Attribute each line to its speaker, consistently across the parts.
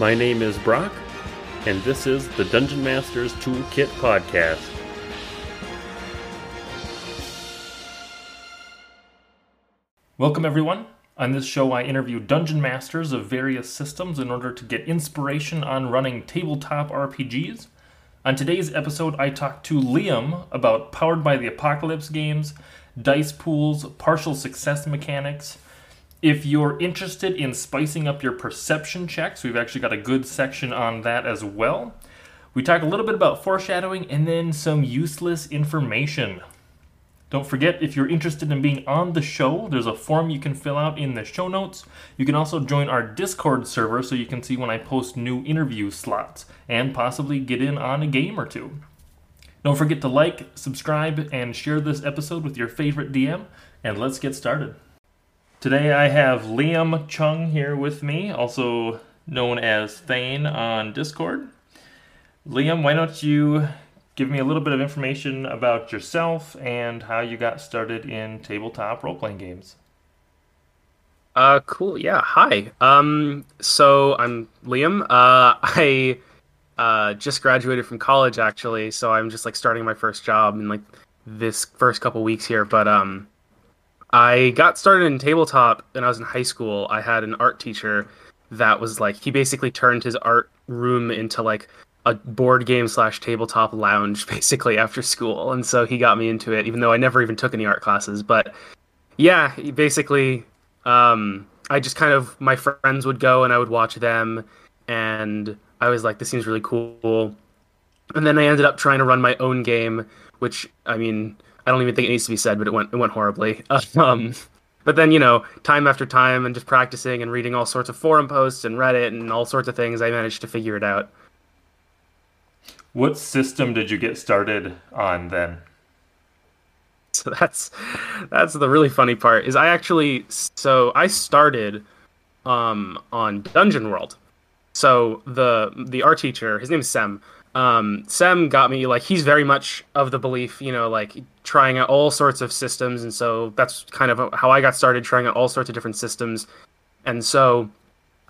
Speaker 1: My name is Brock, and this is the Dungeon Masters Toolkit Podcast. Welcome, everyone. On this show, I interview dungeon masters of various systems in order to get inspiration on running tabletop RPGs. On today's episode, I talk to Liam about Powered by the Apocalypse games, dice pools, partial success mechanics. If you're interested in spicing up your perception checks, we've actually got a good section on that as well. We talk a little bit about foreshadowing and then some useless information. Don't forget, if you're interested in being on the show, there's a form you can fill out in the show notes. You can also join our Discord server so you can see when I post new interview slots and possibly get in on a game or two. Don't forget to like, subscribe, and share this episode with your favorite DM, and let's get started. Today I have Liam Chung here with me, also known as Thain on Discord. Liam, why don't you give me a little bit of information about yourself and how you got started in tabletop role playing games.
Speaker 2: Uh, cool. Yeah. Hi. Um, so I'm Liam. Uh, I uh just graduated from college actually, so I'm just like starting my first job in like this first couple weeks here. But um, I got started in tabletop when I was in high school. I had an art teacher that was like he basically turned his art room into like a board game slash tabletop lounge basically after school. And so he got me into it even though i never even took any art classes. But yeah basically um, i just kind of my friends would go and i would watch them. And i was like this seems really cool. And then i ended up trying to run my own game which i mean i don't even think it needs to be said but it went it went horribly um, but then you know time after time and just practicing and reading all sorts of forum posts and reddit and all sorts of things i managed to figure it out
Speaker 1: what system did you get started on then?
Speaker 2: So that's that's the really funny part is I actually so I started um on Dungeon World. So the the art teacher, his name is Sem. Um, Sem got me like he's very much of the belief, you know, like trying out all sorts of systems, and so that's kind of how I got started trying out all sorts of different systems. And so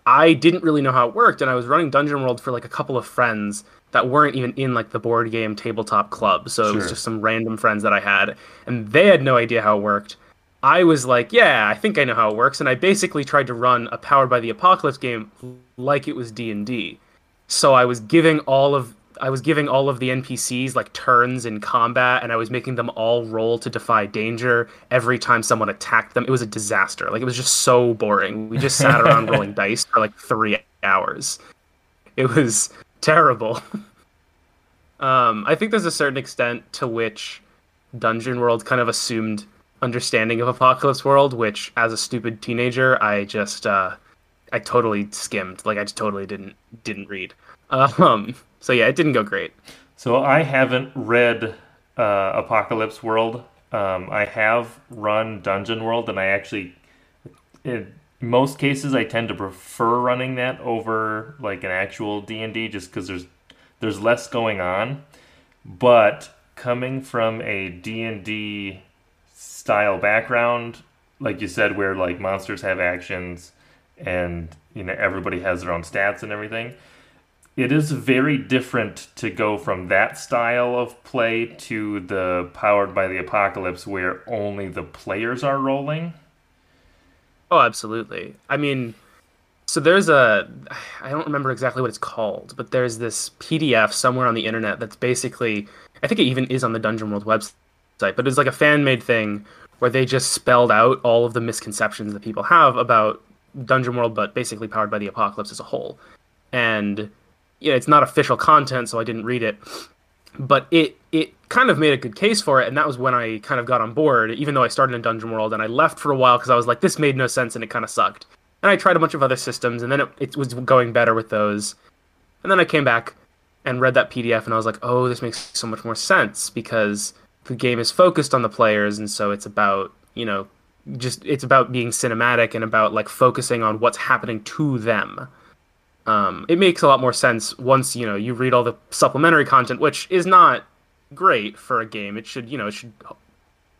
Speaker 2: I didn't really know how it worked, and I was running Dungeon World for like a couple of friends, that weren't even in like the board game tabletop club. So sure. it was just some random friends that I had, and they had no idea how it worked. I was like, yeah, I think I know how it works, and I basically tried to run a powered by the apocalypse game like it was D and D. So I was giving all of I was giving all of the NPCs like turns in combat, and I was making them all roll to defy danger every time someone attacked them. It was a disaster. Like it was just so boring. We just sat around rolling dice for like three hours. It was terrible. um, I think there's a certain extent to which Dungeon World kind of assumed understanding of Apocalypse World, which as a stupid teenager, I just uh, I totally skimmed. Like I just totally didn't didn't read. Um, so yeah, it didn't go great.
Speaker 1: So I haven't read uh, Apocalypse World. Um, I have run Dungeon World, and I actually, in most cases, I tend to prefer running that over like an actual D and D, just because there's there's less going on. But coming from a D and D style background, like you said, where like monsters have actions and you know everybody has their own stats and everything it is very different to go from that style of play to the powered by the apocalypse where only the players are rolling.
Speaker 2: Oh absolutely. I mean so there's a i don't remember exactly what it's called but there's this pdf somewhere on the internet that's basically i think it even is on the dungeon world website but it's like a fan made thing where they just spelled out all of the misconceptions that people have about dungeon world but basically powered by the apocalypse as a whole. And you know, it's not official content so i didn't read it but it it kind of made a good case for it and that was when i kind of got on board even though i started in dungeon world and i left for a while because i was like this made no sense and it kind of sucked and I tried a bunch of other systems, and then it, it was going better with those. And then I came back and read that PDF, and I was like, oh, this makes so much more sense because the game is focused on the players, and so it's about you know just it's about being cinematic and about like focusing on what's happening to them. Um, it makes a lot more sense once you know you read all the supplementary content, which is not great for a game. It should you know it should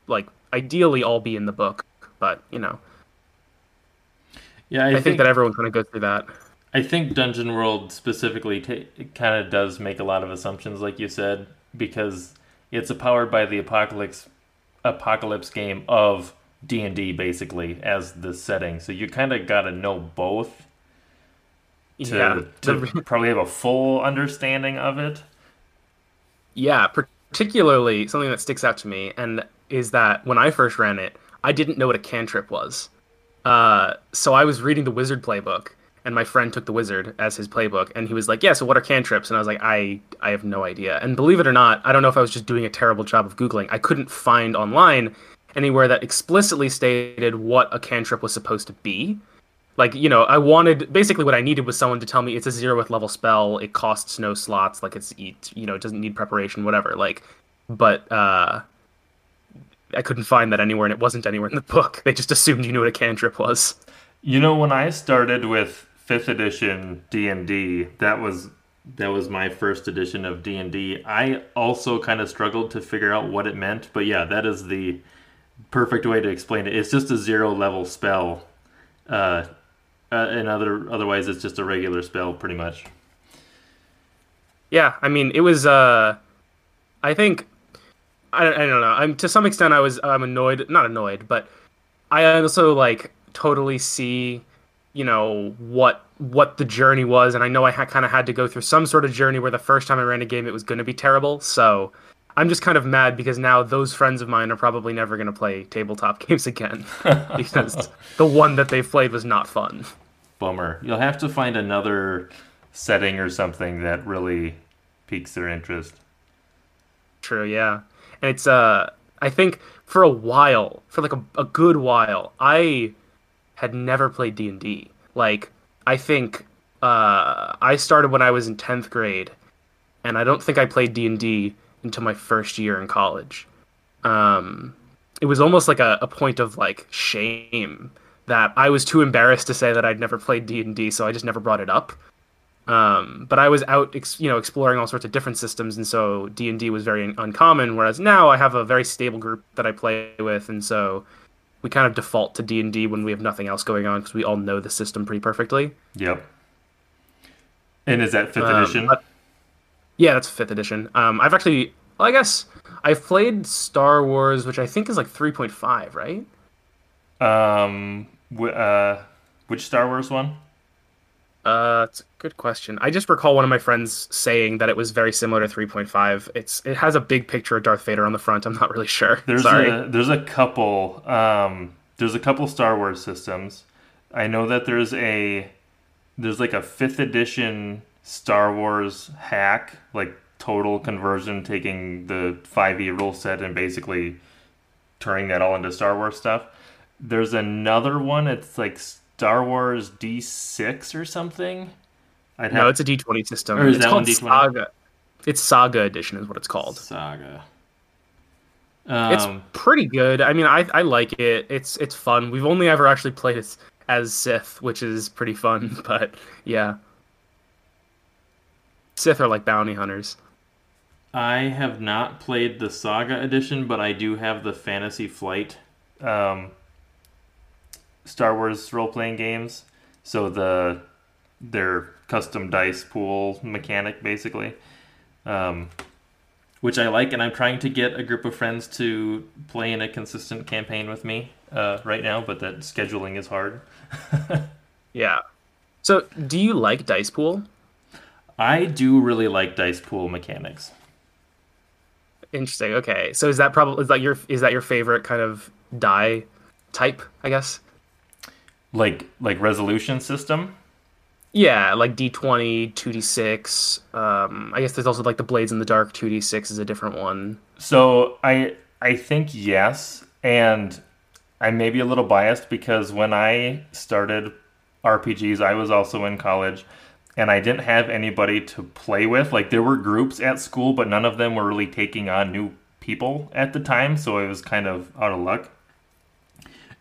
Speaker 2: like ideally all be in the book, but you know
Speaker 1: yeah,
Speaker 2: I, I think, think, that everyone kind of goes through that.
Speaker 1: I think Dungeon World specifically t- kind of does make a lot of assumptions, like you said, because it's a powered by the apocalypse apocalypse game of D and D basically as the setting. So you kind of got to know both to,
Speaker 2: yeah.
Speaker 1: to probably have a full understanding of it.
Speaker 2: Yeah, particularly something that sticks out to me and is that when I first ran it, I didn't know what a cantrip was. Uh, so I was reading the wizard playbook and my friend took the wizard as his playbook and he was like yeah so what are cantrips and i was like i i have no idea and believe it or not i don't know if i was just doing a terrible job of googling i couldn't find online anywhere that explicitly stated what a cantrip was supposed to be like you know i wanted basically what i needed was someone to tell me it's a zeroth level spell it costs no slots like it's you know it doesn't need preparation whatever like but uh i couldn't find that anywhere and it wasn't anywhere in the book they just assumed you knew what a cantrip was
Speaker 1: you know when i started with fifth edition D and D. That was that was my first edition of D and D. I also kind of struggled to figure out what it meant, but yeah, that is the perfect way to explain it. It's just a zero level spell, uh, uh, and other otherwise it's just a regular spell, pretty much.
Speaker 2: Yeah, I mean, it was. Uh, I think I, I don't know. I'm to some extent I was I'm annoyed, not annoyed, but I also like totally see you know what what the journey was and i know i ha- kind of had to go through some sort of journey where the first time i ran a game it was going to be terrible so i'm just kind of mad because now those friends of mine are probably never going to play tabletop games again. Because the one that they played was not fun.
Speaker 1: Bummer. You'll have to find another setting or something that really piques their interest.
Speaker 2: True yeah. And it's uh i think for a while for like a, a good while i had never played D and D. Like I think uh, I started when I was in tenth grade, and I don't think I played D D until my first year in college. Um, it was almost like a, a point of like shame that I was too embarrassed to say that I'd never played D and D, so I just never brought it up. Um, but I was out, ex- you know, exploring all sorts of different systems, and so D and D was very uncommon. Whereas now I have a very stable group that I play with, and so we kind of default to D and D when we have nothing else going on because we all know the system pretty perfectly.
Speaker 1: Yep. And is that fifth um, edition? But,
Speaker 2: yeah, that's fifth edition. Um, I've actually, well, I guess, I've played Star Wars, which I think is like three point five, right?
Speaker 1: Um, uh, which Star Wars one?
Speaker 2: Uh, it's a good question. I just recall one of my friends saying that it was very similar to 3.5. It's it has a big picture of Darth Vader on the front. I'm not really sure.
Speaker 1: There's
Speaker 2: Sorry.
Speaker 1: a there's a couple um there's a couple Star Wars systems. I know that there's a there's like a 5th edition Star Wars hack, like total conversion taking the 5e rule set and basically turning that all into Star Wars stuff. There's another one it's like Star Wars D6 or something?
Speaker 2: I'd have... No, it's a D20 system. Or is it's that called Saga. It's Saga Edition, is what it's called.
Speaker 1: Saga.
Speaker 2: Um, it's pretty good. I mean, I I like it. It's it's fun. We've only ever actually played it as Sith, which is pretty fun. But yeah, Sith are like bounty hunters.
Speaker 1: I have not played the Saga edition, but I do have the Fantasy Flight um, Star Wars role playing games. So the their custom dice pool mechanic, basically, um, which I like, and I'm trying to get a group of friends to play in a consistent campaign with me uh, right now, but that scheduling is hard.
Speaker 2: yeah. So, do you like dice pool?
Speaker 1: I do really like dice pool mechanics.
Speaker 2: Interesting. Okay, so is that probably is that your is that your favorite kind of die type? I guess
Speaker 1: like like resolution system
Speaker 2: yeah like d20 2d6 um i guess there's also like the blades in the dark 2d6 is a different one
Speaker 1: so i i think yes and i may be a little biased because when i started rpgs i was also in college and i didn't have anybody to play with like there were groups at school but none of them were really taking on new people at the time so it was kind of out of luck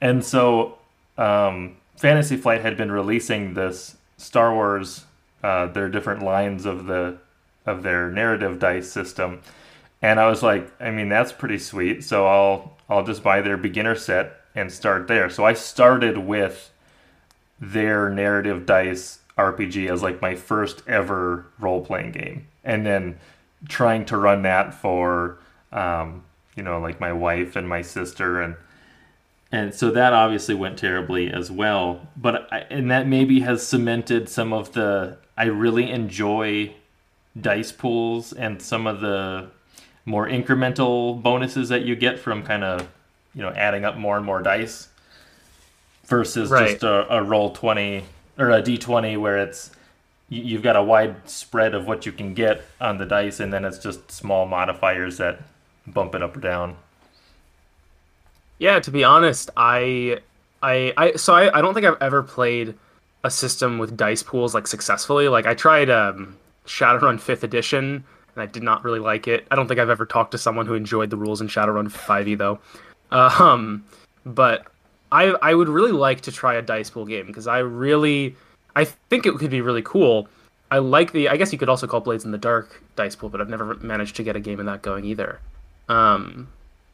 Speaker 1: and so um, Fantasy Flight had been releasing this Star Wars, uh, their different lines of the of their narrative dice system, and I was like, I mean, that's pretty sweet. So I'll I'll just buy their beginner set and start there. So I started with their narrative dice RPG as like my first ever role playing game, and then trying to run that for um, you know like my wife and my sister and and so that obviously went terribly as well. But I, and that maybe has cemented some of the I really enjoy dice pools and some of the more incremental bonuses that you get from kind of you know adding up more and more dice versus
Speaker 2: Right.
Speaker 1: just a, a roll 20 or a d20 where it's you- you've got a wide spread of what you can get on the dice and then it's just small modifiers that bump it up or down
Speaker 2: Yeah, to be honest, I, I, I, so I, I don't think I've ever played a system with dice pools like successfully. Like I tried um, Shadowrun Fifth Edition, and I did not really like it. I don't think I've ever talked to someone who enjoyed the rules in Shadowrun Five E though. Uh, um, but I, I would really like to try a dice pool game because I really, I think it could be really cool. I like the, I guess you could also call Blades in the Dark dice pool, but I've never managed to get a game of that going either. Um,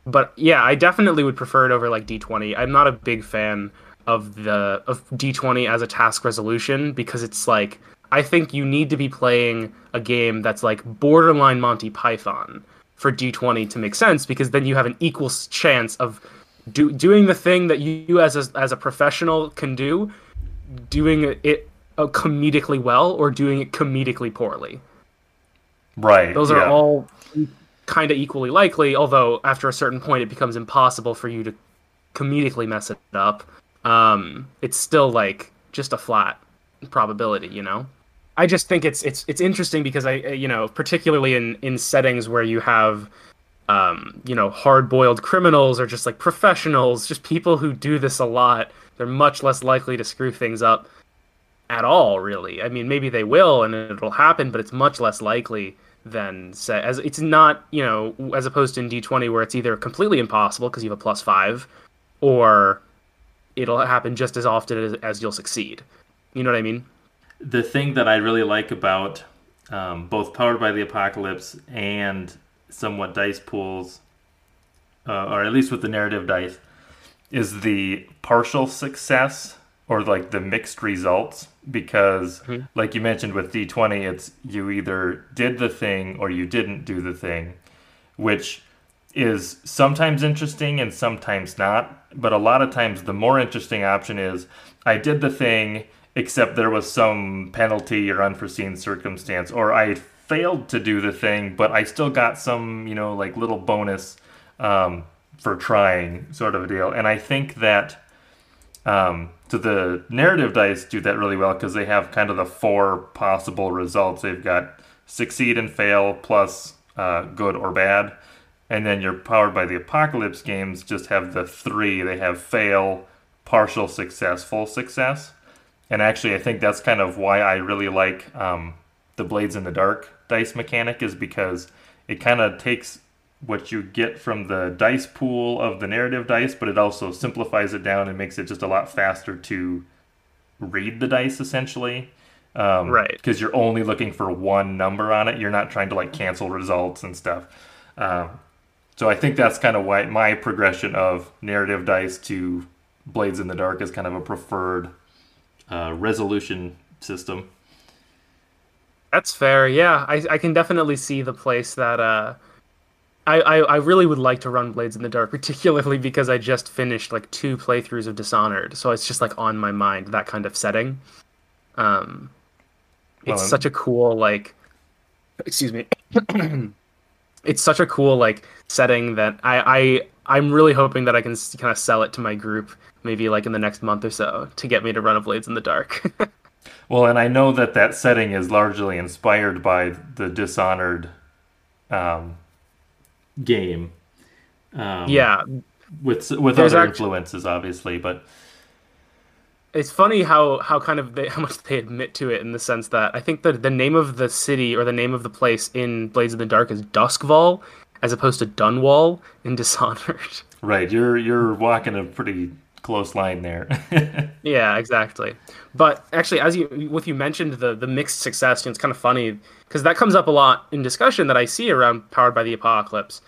Speaker 2: but yeah, I definitely would prefer it over like D20. I'm not a big fan of the of D20 as a task resolution because it's like I think you need to be playing a game that's like borderline Monty Python for D20 to make sense because then you have an equal chance of do, doing the thing that you, as a, as a professional can do, doing it uh, comedically well or doing it comedically poorly.
Speaker 1: right
Speaker 2: Those are
Speaker 1: yeah.
Speaker 2: all kind of equally likely, although after a certain point it becomes impossible for you to comedically mess it up. Um, it's still like just a flat probability, you know. I just think it's it's it's interesting because I uh, you know particularly in in settings where you have um, you know hard-boiled criminals or just like professionals, just people who do this a lot. They're much less likely to screw things up at all really i mean maybe they will and it'll happen but it's much less likely than say as it's not you know as opposed to in d20 where it's either completely impossible because you have a plus five or it'll happen just as often as, as you'll succeed you know what i mean
Speaker 1: the thing that I really like about um, both Powered by the Apocalypse and somewhat dice pools, uh, or at least with the narrative dice, is the partial success or like the mixed results. Because, like you mentioned with D20, it's you either did the thing or you didn't do the thing, which is sometimes interesting and sometimes not. But a lot of times, the more interesting option is I did the thing, except there was some penalty or unforeseen circumstance, or I failed to do the thing, but I still got some, you know, like little bonus um, for trying, sort of a deal. And I think that um, the narrative dice do that really well because they have kind of the four possible results. They've got succeed and fail plus uh, good or bad, and then you're powered by the apocalypse games just have the three. They have fail, partial success, full success. And actually, I think that's kind of why I really like um, the Blades in the Dark dice mechanic, is because it kind of takes what you get from the dice pool of the narrative dice, but it also simplifies it down and makes it just a lot faster to read the dice essentially. Um,
Speaker 2: Right.
Speaker 1: Because you're only looking for one number on it. You're not trying to like cancel results and stuff. Um, so I think that's kind of why my progression of narrative dice to Blades in the Dark is kind of a preferred uh, resolution system.
Speaker 2: That's fair. Yeah, I, I can definitely see the place that uh, I, I I really would like to run Blades in the Dark, particularly because I just finished like two playthroughs of Dishonored, so it's just like on my mind that kind of setting. Um, it's
Speaker 1: Well,
Speaker 2: such a cool like, excuse me, it's such a cool like setting that I I I'm really hoping that I can kind of sell it to my group maybe like in the next month or so to get me to run a Blades in the Dark.
Speaker 1: Well, and I know that that setting is largely inspired by the Dishonored um, game. Um,
Speaker 2: yeah,
Speaker 1: with with
Speaker 2: There's
Speaker 1: other
Speaker 2: act-
Speaker 1: influences, obviously, but
Speaker 2: it's funny how how kind of they, how much they admit to it in the sense that I think that the name of the city or the name of the place in Blades of the Dark is Doskvol as opposed to Dunwall in Dishonored.
Speaker 1: right, you're you're walking a pretty close line there.
Speaker 2: yeah, exactly. But actually, as you with you mentioned the the mixed success, it's kind of funny because that comes up a lot in discussion that I see around Powered by the Apocalypse.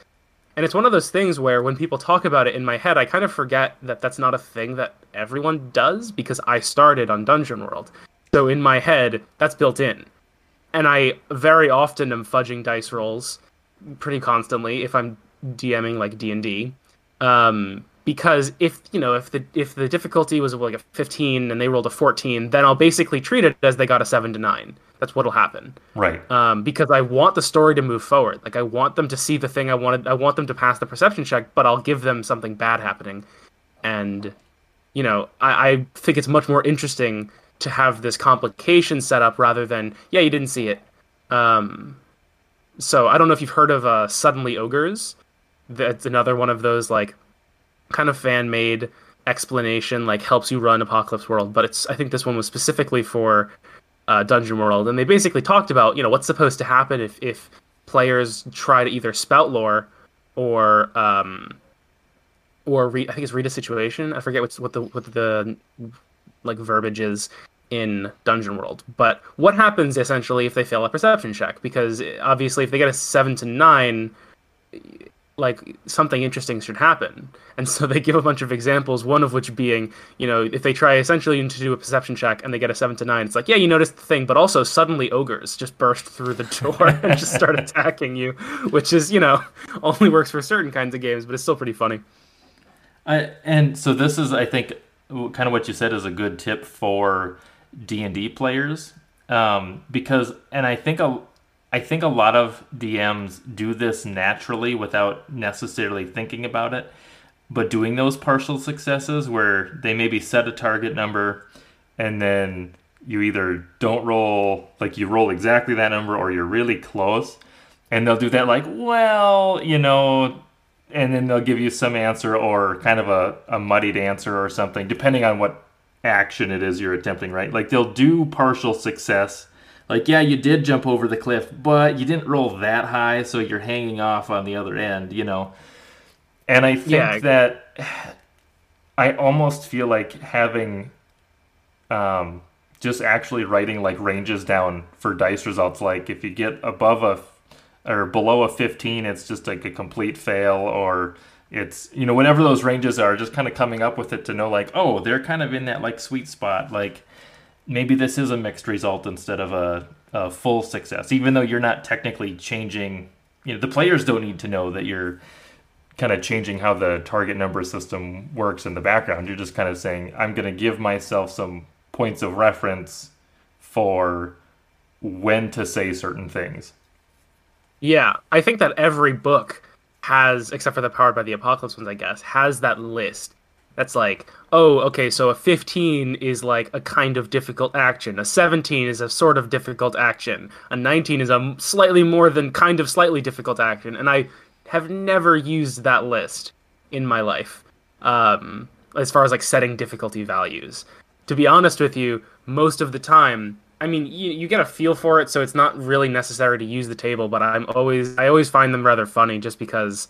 Speaker 2: And it's one of those things where when people talk about it in my head, I kind of forget that that's not a thing that everyone does because I started on Dungeon World. So in my head, that's built in. And I very often am fudging dice rolls pretty constantly if I'm DMing like D&D. Um, because if, you know, if the if the difficulty was like a 15 and they rolled a 14, then I'll basically treat it as they got a 7 to 9. That's what'll happen.
Speaker 1: Right.
Speaker 2: Um, because I want the story to move forward. Like I want them to see the thing I wanted. I want them to pass the perception check, but I'll give them something bad happening, and you know I, I think it's much more interesting to have this complication set up rather than yeah you didn't see it. Um, so I don't know if you've heard of uh, suddenly ogres. That's another one of those like kind of fan made explanation like helps you run apocalypse world but it's i think this one was specifically for uh, Dungeon World, and they basically talked about you know what's supposed to happen if if players try to either spout lore or um, or re- I think it's read a situation. I forget what's what the what the like verbiage is in Dungeon World. But what happens essentially if they fail a perception check? Because obviously, if they get a seven to nine, like something interesting should happen. And so they give a bunch of examples, one of which being, you know, if they try essentially to do a perception check and they get a seven to nine, it's like, yeah, you noticed the thing, but also suddenly ogres just burst through the door and just start attacking you, which is, you know, only works for certain kinds of games, but it's still pretty funny.
Speaker 1: I, and so this is, I think, kind of what you said is a good tip for D and D players, um, because, and I think a I think a lot of DMs do this naturally without necessarily thinking about it. But doing those partial successes where they maybe set a target number and then you either don't roll, like you roll exactly that number or you're really close. And they'll do that, like, well, you know, and then they'll give you some answer or kind of a, a muddied answer or something, depending on what action it is you're attempting, right? Like they'll do partial success like yeah you did jump over the cliff but you didn't roll that high so you're hanging off on the other end you know and i think yeah. that i almost feel like having um just actually writing like ranges down for dice results like if you get above a or below a 15 it's just like a complete fail or it's you know whatever those ranges are just kind of coming up with it to know like oh they're kind of in that like sweet spot like maybe this is a mixed result instead of a, a full success, even though you're not technically changing. You know, the players don't need to know that you're kind of changing how the target number system works in the background. You're just kind of saying, I'm going to give myself some points of reference for when to say certain things.
Speaker 2: Yeah, I think that every book has, except for the Powered by the Apocalypse ones, I guess, has that list that's like, oh, okay, so a 15 is like a kind of difficult action. A 17 is a sort of difficult action. A 19 is a slightly more than kind of slightly difficult action. And I have never used that list in my life um, as far as like setting difficulty values. To be honest with you, most of the time, I mean, you, you get a feel for it, so it's not really necessary to use the table. But I'm always, I always find them rather funny, just because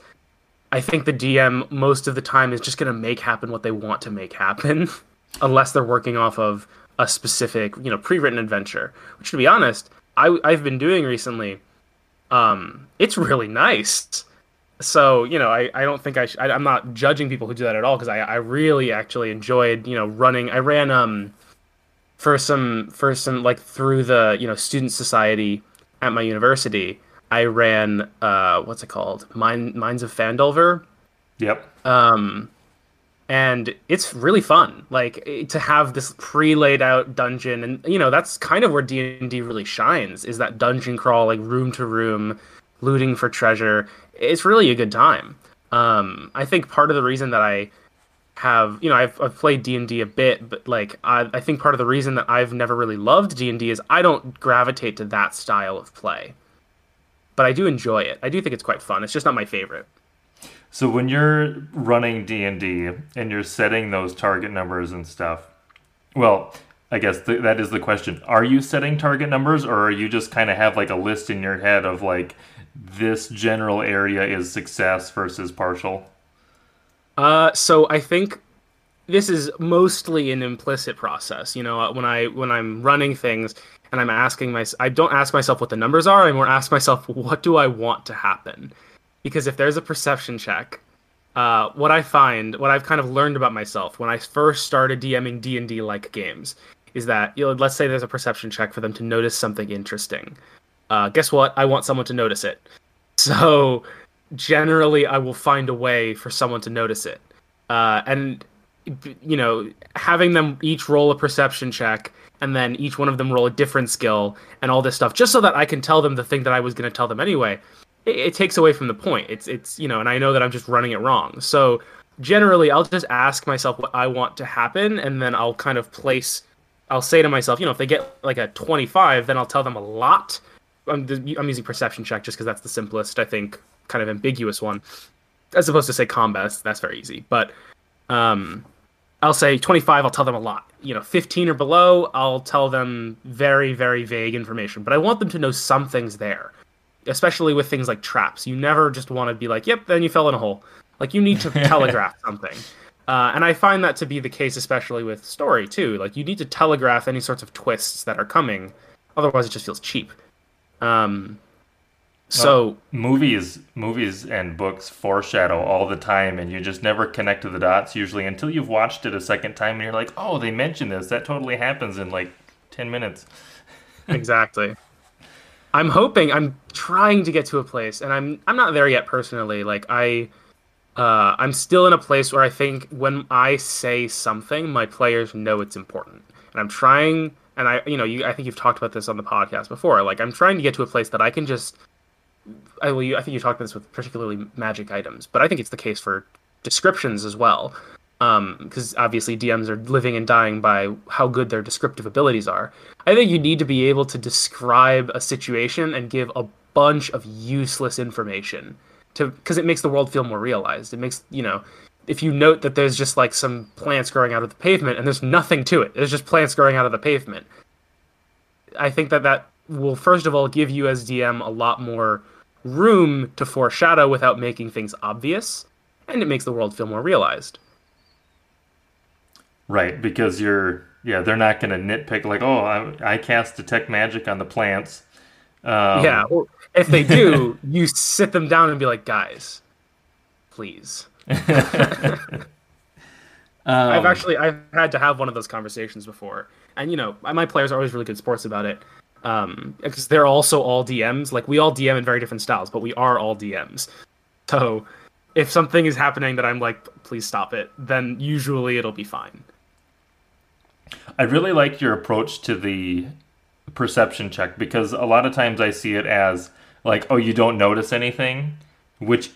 Speaker 2: I think the DM most of the time is just going to make happen what they want to make happen, unless they're working off of a specific, you know, pre-written adventure. Which, to be honest, I, I've been doing recently. Um, it's really nice. So you know, I, I don't think I, sh- I am not judging people who do that at all because I, I really actually enjoyed you know running. I ran um for some for some like through the you know student society at my university I ran uh, what's it called? Mine Mines of Phandelver.
Speaker 1: Yep.
Speaker 2: Um, and it's really fun, like to have this pre-laid out dungeon, and you know that's kind of where D and D really shines is that dungeon crawl, like room to room, looting for treasure. It's really a good time. Um, I think part of the reason that I have you know I've, I've played d&d a bit but like I, I think part of the reason that i've never really loved d&d is i don't gravitate to that style of play but I do enjoy it. I do think it's quite fun. It's just not my favorite.
Speaker 1: So when you're running D and D and you're setting those target numbers and stuff, well, I guess th- that is the question. Are you setting target numbers, or are you just kind of have like a list in your head of like this general area is success versus partial?
Speaker 2: Uh, so I think this is mostly an implicit process. You know, when I when I'm running things, and I'm asking myself, I don't ask myself what the numbers are. I more ask myself, what do I want to happen? Because if there's a perception check, uh, what I find, what I've kind of learned about myself when I first started DMing D and D like games, is that you know, let's say there's a perception check for them to notice something interesting. Uh, guess what? I want someone to notice it. So generally, I will find a way for someone to notice it. Uh, and you know, having them each roll a perception check and then each one of them roll a different skill and all this stuff, just so that I can tell them the thing that I was going to tell them anyway. It, it takes away from the point. It's it's you know, and I know that I'm just running it wrong. So generally, I'll just ask myself what I want to happen, and then I'll kind of place. I'll say to myself, you know, if they get like a 25, then I'll tell them a lot I'm, I'm using perception check just because that's the simplest, I think, kind of ambiguous one, as opposed to say combat. That's, that's very easy. But um, I'll say 25. I'll tell them a lot. You know, 15 or below, I'll tell them very, very vague information. But I want them to know something's there, especially with things like traps. You never just want to be like, "Yep," then you fell in a hole. Like you need to telegraph something. Uh, and I find that to be the case, especially with story too. Like you need to telegraph any sorts of twists that are coming, otherwise it just feels cheap. Um, so
Speaker 1: well, movies, movies and books foreshadow all the time, and you just never connect to the dots usually until you've watched it a second time, and you're like, "Oh, they mentioned this. That totally happens in like ten minutes."
Speaker 2: exactly. I'm hoping. I'm trying to get to a place, and I'm I'm not there yet personally. Like I, uh, I'm still in a place where I think when I say something, my players know it's important, and I'm trying and I, you know, you, I think you've talked about this on the podcast before. Like, I'm trying to get to a place that I can just, I, well, you, I think you talked about this with particularly magic items, but I think it's the case for descriptions as well. Because um, obviously DMs are living and dying by how good their descriptive abilities are. I think you need to be able to describe a situation and give a bunch of useless information to because it makes the world feel more realized. It makes you know if you note that there's just like some plants growing out of the pavement and there's nothing to it, there's just plants growing out of the pavement. I think that that will first of all give you as DM a lot more room to foreshadow without making things obvious, and it makes the world feel more realized.
Speaker 1: Right, because you're yeah, they're not going to nitpick like, oh, I, I, cast detect magic on the plants.
Speaker 2: Um... Yeah, if they do, you sit them down and be like, guys, please um, I've actually I've had to have one of those conversations before, and you know my players are always really good sports about it um, because they're also all DMs. Like we all DM in very different styles, but we are all DMs. So if something is happening that I'm like, please stop it, then usually it'll be fine.
Speaker 1: I really like your approach to the perception check because a lot of times I see it as like, oh, you don't notice anything, which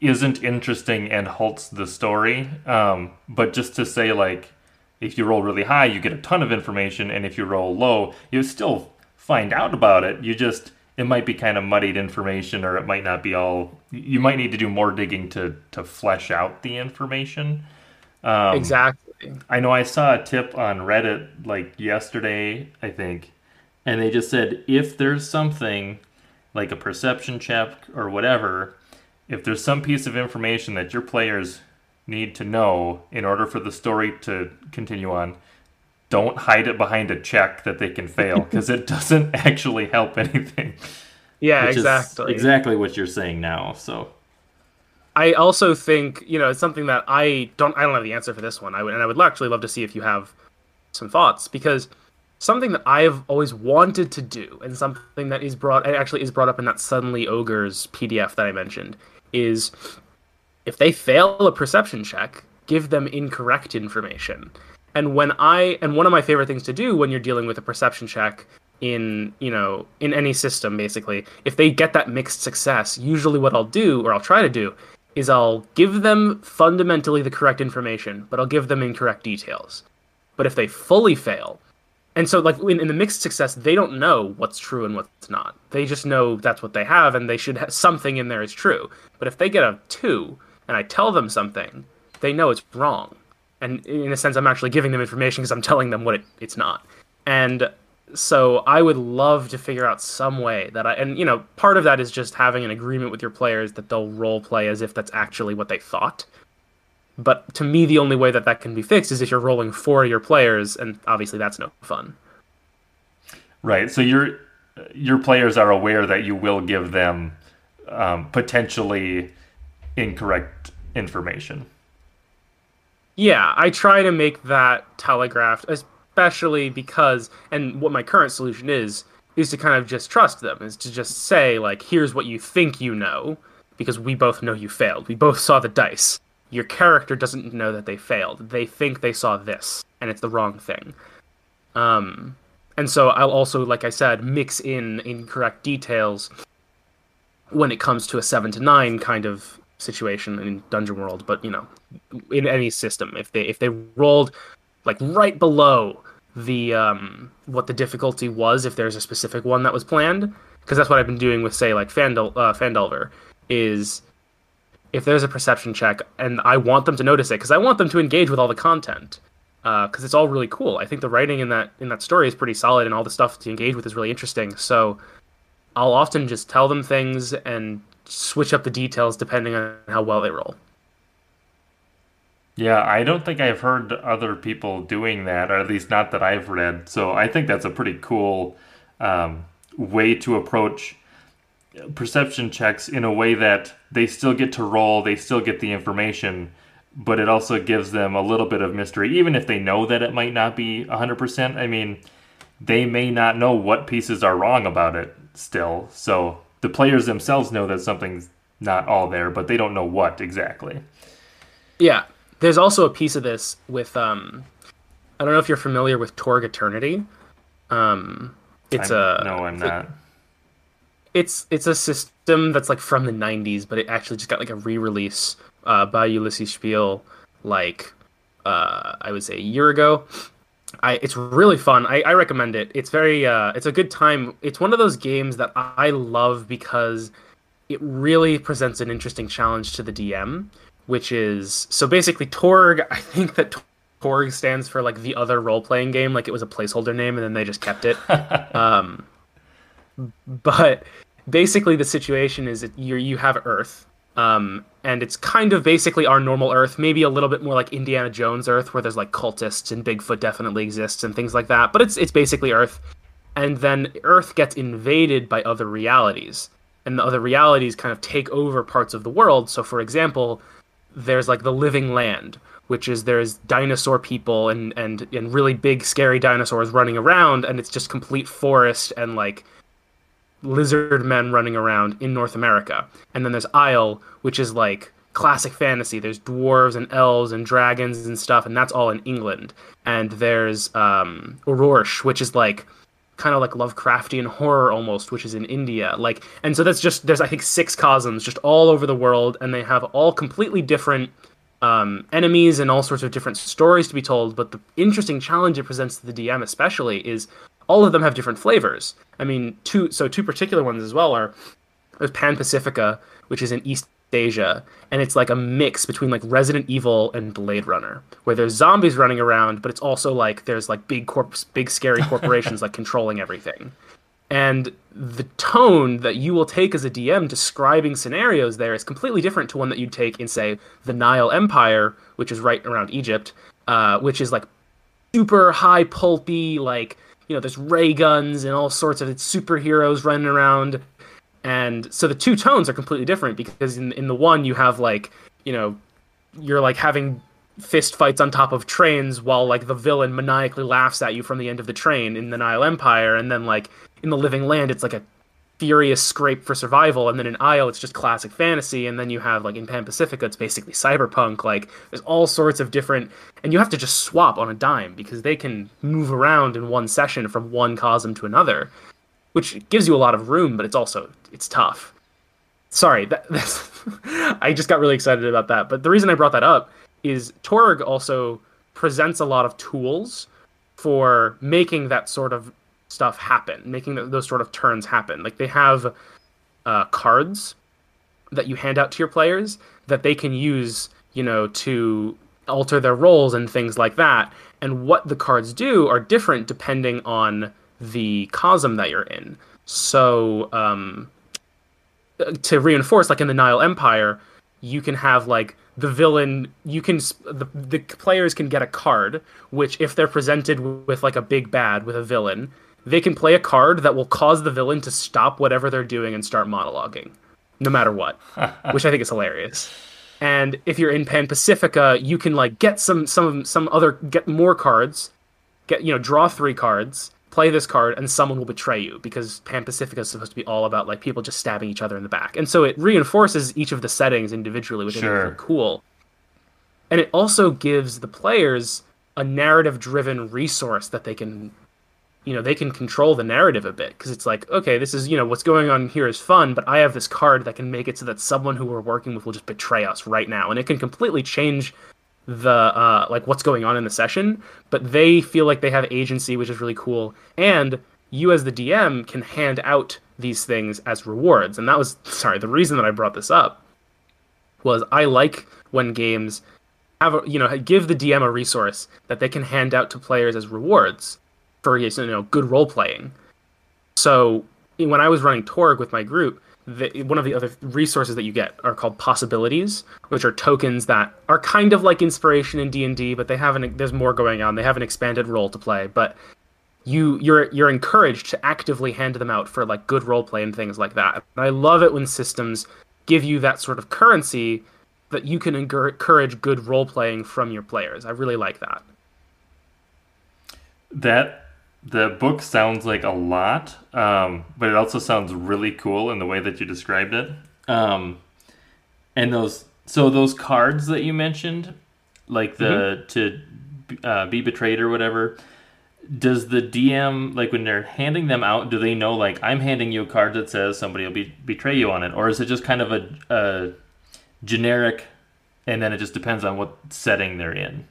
Speaker 1: isn't interesting and halts the story. Um, but just to say, like, if you roll really high, you get a ton of information, and if you roll low, you still find out about it. You just it might be kind of muddied information, or it might not be all. You might need to do more digging to to flesh out the information.
Speaker 2: Um, exactly.
Speaker 1: I know I saw a tip on Reddit like yesterday, I think, and they just said if there's something like a perception check or whatever if there's some piece of information that your players need to know in order for the story to continue on, don't hide it behind a check that they can fail because it doesn't actually help anything.
Speaker 2: Yeah, exactly.
Speaker 1: exactly what you're saying now. So
Speaker 2: I also think, you know, it's something that I don't I don't have the answer for this one. I would and I would actually love to see if you have some thoughts because something that I've always wanted to do and something that is brought actually is brought up in that suddenly ogres PDF that I mentioned is if they fail a perception check, give them incorrect information. And when I and one of my favorite things to do when you're dealing with a perception check in, you know, in any system basically, if they get that mixed success, usually what I'll do or I'll try to do is I'll give them fundamentally the correct information, but I'll give them incorrect details. But if they fully fail, and so like in, in, the mixed success they don't know what's true and what's not. They just know that's what they have and they should have something in there is true. But if they get a two and i tell them something they know it's wrong and in a sense i'm actually giving them information because i'm telling them what it, it's not and so i would love to figure out some way that i and you know part of that is just having an agreement with your players that they'll role play as if that's actually what they thought but to me, the only way that that can be fixed is if you're rolling for your players, and obviously that's no fun.
Speaker 1: Right. So your your players are aware that you will give them um, potentially incorrect information.
Speaker 2: Yeah, I try to make that telegraphed. Especially because and what my current solution is is to kind of just trust them is to just say like here's what you think you know because we both know you failed. We both saw the dice. Your character doesn't know that they failed. They think they saw this and it's the wrong thing. Um and so i'll also like i said mix in incorrect details when it comes to a 7 to 9 kind of situation in dungeon world but you know in any system if they if they rolled like right below the um, what the difficulty was if there's a specific one that was planned because that's what I've been doing with say like Fandel uh, Phandelver is if there's a perception check and I want them to notice it because I want them to engage with all the content because uh, it's all really cool. I think the writing in that in that story is pretty solid and all the stuff to engage with is really interesting. So I'll often just tell them things and switch up the details depending on how well they roll.
Speaker 1: Yeah, I don't think I've heard other people doing that, or at least not that I've read. So I think that's a pretty cool um, way to approach perception checks in a way that they still get to roll, they still get the information, but it also gives them a little bit of mystery, even if they know that it might not be 100%. I mean, they may not know what pieces are wrong about it still. So the players themselves know that something's not all there, but they don't know what exactly.
Speaker 2: Yeah, there's also a piece of this with um, I don't know if you're familiar with Torg Eternity. Um, it's
Speaker 1: I'm,
Speaker 2: a
Speaker 1: no, I'm not.
Speaker 2: It's it's a system that's like from the '90s, but it actually just got like a re-release uh, by Ulisses Spiel, like uh, I would say a year ago. I, it's really fun. I, I recommend it. It's very uh, it's a good time. It's one of those games that I love because it really presents an interesting challenge to the DM which is so basically Torg. I think that Torg stands for like the other role playing game, like it was a placeholder name, and then they just kept it. um, but basically, the situation is that you you have Earth, um, and it's kind of basically our normal Earth, maybe a little bit more like Indiana Jones Earth, where there's like cultists and Bigfoot definitely exists and things like that. But it's it's basically Earth, and then Earth gets invaded by other realities, and the other realities kind of take over parts of the world. So, for example there's like the living land which is there's dinosaur people and and and really big scary dinosaurs running around and it's just complete forest and like lizard men running around in North America. And then there's Aysle, which is like classic fantasy. There's dwarves and elves and dragons and stuff, and that's all in England. And there's um which is like kind of like Lovecraftian horror almost, which is in India. Like, and so that's just there's I think six cosms just all over the world, and they have all completely different um, enemies and all sorts of different stories to be told. But the interesting challenge it presents to the DM, especially, is all of them have different flavors. I mean, two so two particular ones as well are there's Pan Pacifica, which is in East Asia, and it's like a mix between like Resident Evil and Blade Runner, where there's zombies running around, but it's also like there's like big corp- big scary corporations like controlling everything. And the tone that you will take as a DM describing scenarios there is completely different to one that you'd take in, say, the Nile Empire, which is right around Egypt, uh, which is like super high pulpy, like you know, there's ray guns and all sorts of superheroes running around and so the two tones are completely different because in in the one you have like you know you're like having fist fights on top of trains while like the villain maniacally laughs at you from the end of the train in the Nile Empire. And then like in the Living Land it's like a furious scrape for survival. And then in Aysle it's just classic fantasy. And then you have like in Pan Pacifica it's basically cyberpunk. Like there's all sorts of different and you have to just swap on a dime because they can move around in one session from one cosm to another which gives you a lot of room, but it's also it's tough. Sorry, that, I just got really excited about that. But the reason I brought that up is Torg also presents a lot of tools for making that sort of stuff happen, making those sort of turns happen. Like they have uh, cards that you hand out to your players that they can use, you know, to alter their roles and things like that. And what the cards do are different depending on the cosm that you're in. So um, to reinforce, like in the Nile Empire, you can have like the villain. You can the the players can get a card, which if they're presented with like a big bad with a villain, they can play a card that will cause the villain to stop whatever they're doing and start monologuing, no matter what, which I think is hilarious. And if you're in Pan Pacifica, you can like get some some some other get more cards get you know draw three cards, play this card, and someone will betray you because Pan Pacifica is supposed to be all about like people just stabbing each other in the back, and so it reinforces each of the settings individually, which
Speaker 1: Sure.
Speaker 2: is really cool. And it also gives the players a narrative-driven resource that they can you know they can control the narrative a bit because it's like okay this is you know what's going on here is fun but i have this card that can make it so that someone who we're working with will just betray us right now and it can completely change the uh like what's going on in the session but they feel like they have agency which is really cool and you as the dm can hand out these things as rewards and that was sorry the reason that i brought this up was i like when games have a, you know give the dm a resource that they can hand out to players as rewards for you know good role playing. So when I was running Torg with my group, the, one of the other resources that you get are called possibilities, which are tokens that are kind of like inspiration in D and D, but they have an there's more going on. They have an expanded role to play, but you you're you're encouraged to actively hand them out for like good role play and things like that. And I love it when systems give you that sort of currency that you can encourage good role playing from your players. I really like that.
Speaker 1: That the book sounds like a lot, um, but it also sounds really cool in the way that you described it. Um, and those, so those cards that you mentioned, like the to uh, be betrayed or whatever. Does the DM like when they're handing them out? Do they know like I'm handing you a card that says somebody will be, betray you on it, or is it just kind of a, a generic, and then it just depends on what setting they're in?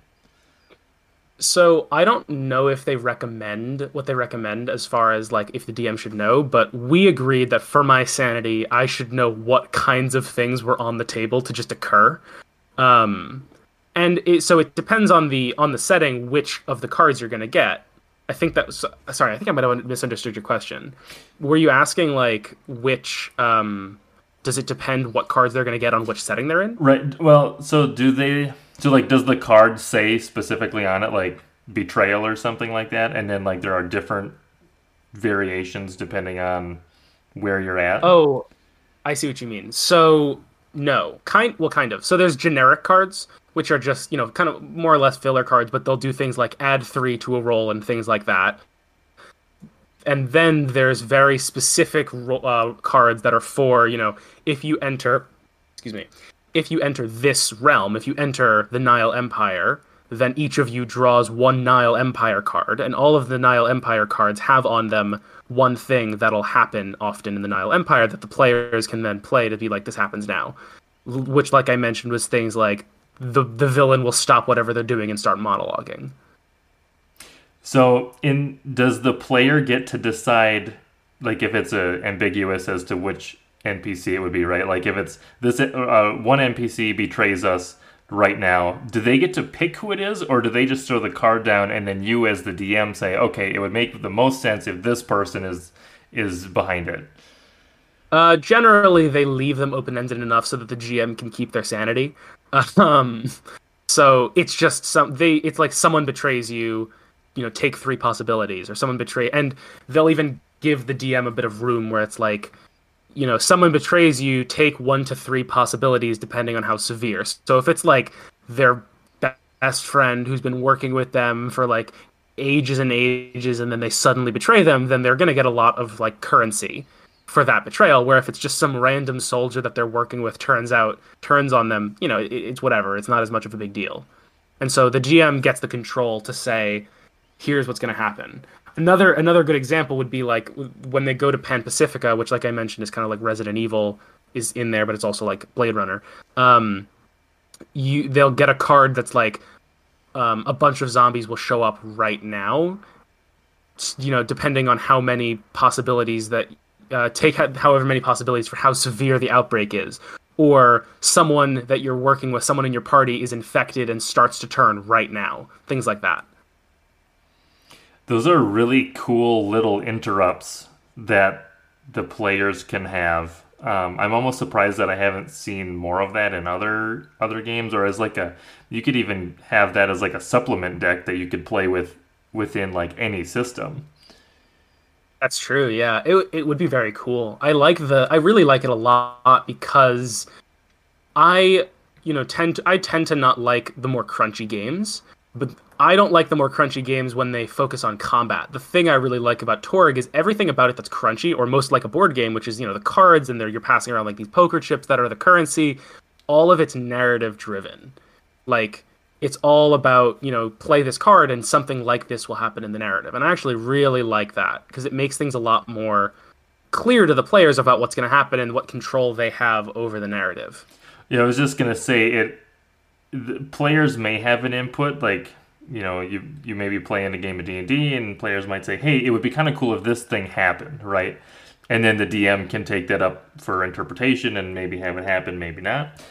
Speaker 2: So I don't know if they recommend what they recommend as far as like if the DM should know, but we agreed that for my sanity, I should know what kinds of things were on the table to just occur. Um, and it, so it depends on the on the setting which of the cards you're going to get. I think that was sorry. I think I might have misunderstood your question. Were you asking like which? Um, does it depend what cards they're going to get on which setting they're in?
Speaker 1: Right. Well, so do they? So like, does the card say specifically on it like betrayal or something like that? And then like there are different variations depending on where you're at.
Speaker 2: Oh, I see what you mean. So no, kind well, kind of. So there's generic cards, which are just you know kind of more or less filler cards, but they'll do things like add three to a roll and things like that. And then there's very specific ro- uh, cards that are for you know if you enter, excuse me, if you enter this realm, if you enter the Nile Empire, then each of you draws one Nile Empire card, and all of the Nile Empire cards have on them one thing that'll happen often in the Nile Empire that the players can then play to be like, this happens now. Which, like I mentioned, was things like the the villain will stop whatever they're doing and start monologuing.
Speaker 1: So in does the player get to decide like if it's a ambiguous as to which NPC it would be, right? Like if it's this uh, one NPC betrays us right now, do they get to pick who it is or do they just throw the card down and then you as the DM say, "Okay, it would make the most sense if this person is is behind it."
Speaker 2: Uh, generally, they leave them open ended enough so that the GM can keep their sanity. Um, so it's just some they. It's like someone betrays you, you know, take three possibilities, or someone betray, and they'll even give the DM a bit of room where it's like, you know, someone betrays you, take one to three possibilities depending on how severe. So if it's like their best friend who's been working with them for like ages and ages, and then they suddenly betray them, then they're gonna get a lot of like currency for that betrayal. Where if it's just some random soldier that they're working with turns out turns on them, you know, it, it's whatever. It's not as much of a big deal. And so the GM gets the control to say, here's what's going to happen. Another another good example would be like when they go to Pan Pacifica, which, like I mentioned, is kind of like Resident Evil is in there, but it's also like Blade Runner. Um, you they'll get a card that's like um, a bunch of zombies will show up right now. You know, depending on how many possibilities that uh, take ho- however many possibilities for how severe the outbreak is, or someone that you're working with, someone in your party is infected and starts to turn right now. Things like that.
Speaker 1: Those are really cool little interrupts that the players can have. Um, I'm almost surprised that I haven't seen more of that in other other games, or as like a you could even have that as like a supplement deck that you could play with within like any system.
Speaker 2: That's true. Yeah, it it would be very cool. I like the. I really like it a lot because I, you know, tend to, I tend to not like the more crunchy games, but I don't like the more crunchy games when they focus on combat. The thing I really like about Torg is everything about it that's crunchy, or most like a board game, which is you know the cards and you're passing around like these poker chips that are the currency. All of it's narrative driven. Like it's all about you know play this card and something like this will happen in the narrative. And I actually really like that because it makes things a lot more clear to the players about what's going to happen and what control they have over the narrative.
Speaker 1: Yeah, I was just gonna say it. Players may have an input, like you know, you you may be playing a game of D and D, and players might say, "Hey, it would be kind of cool if this thing happened," right? And then the DM can take that up for interpretation and maybe have it happen, maybe not.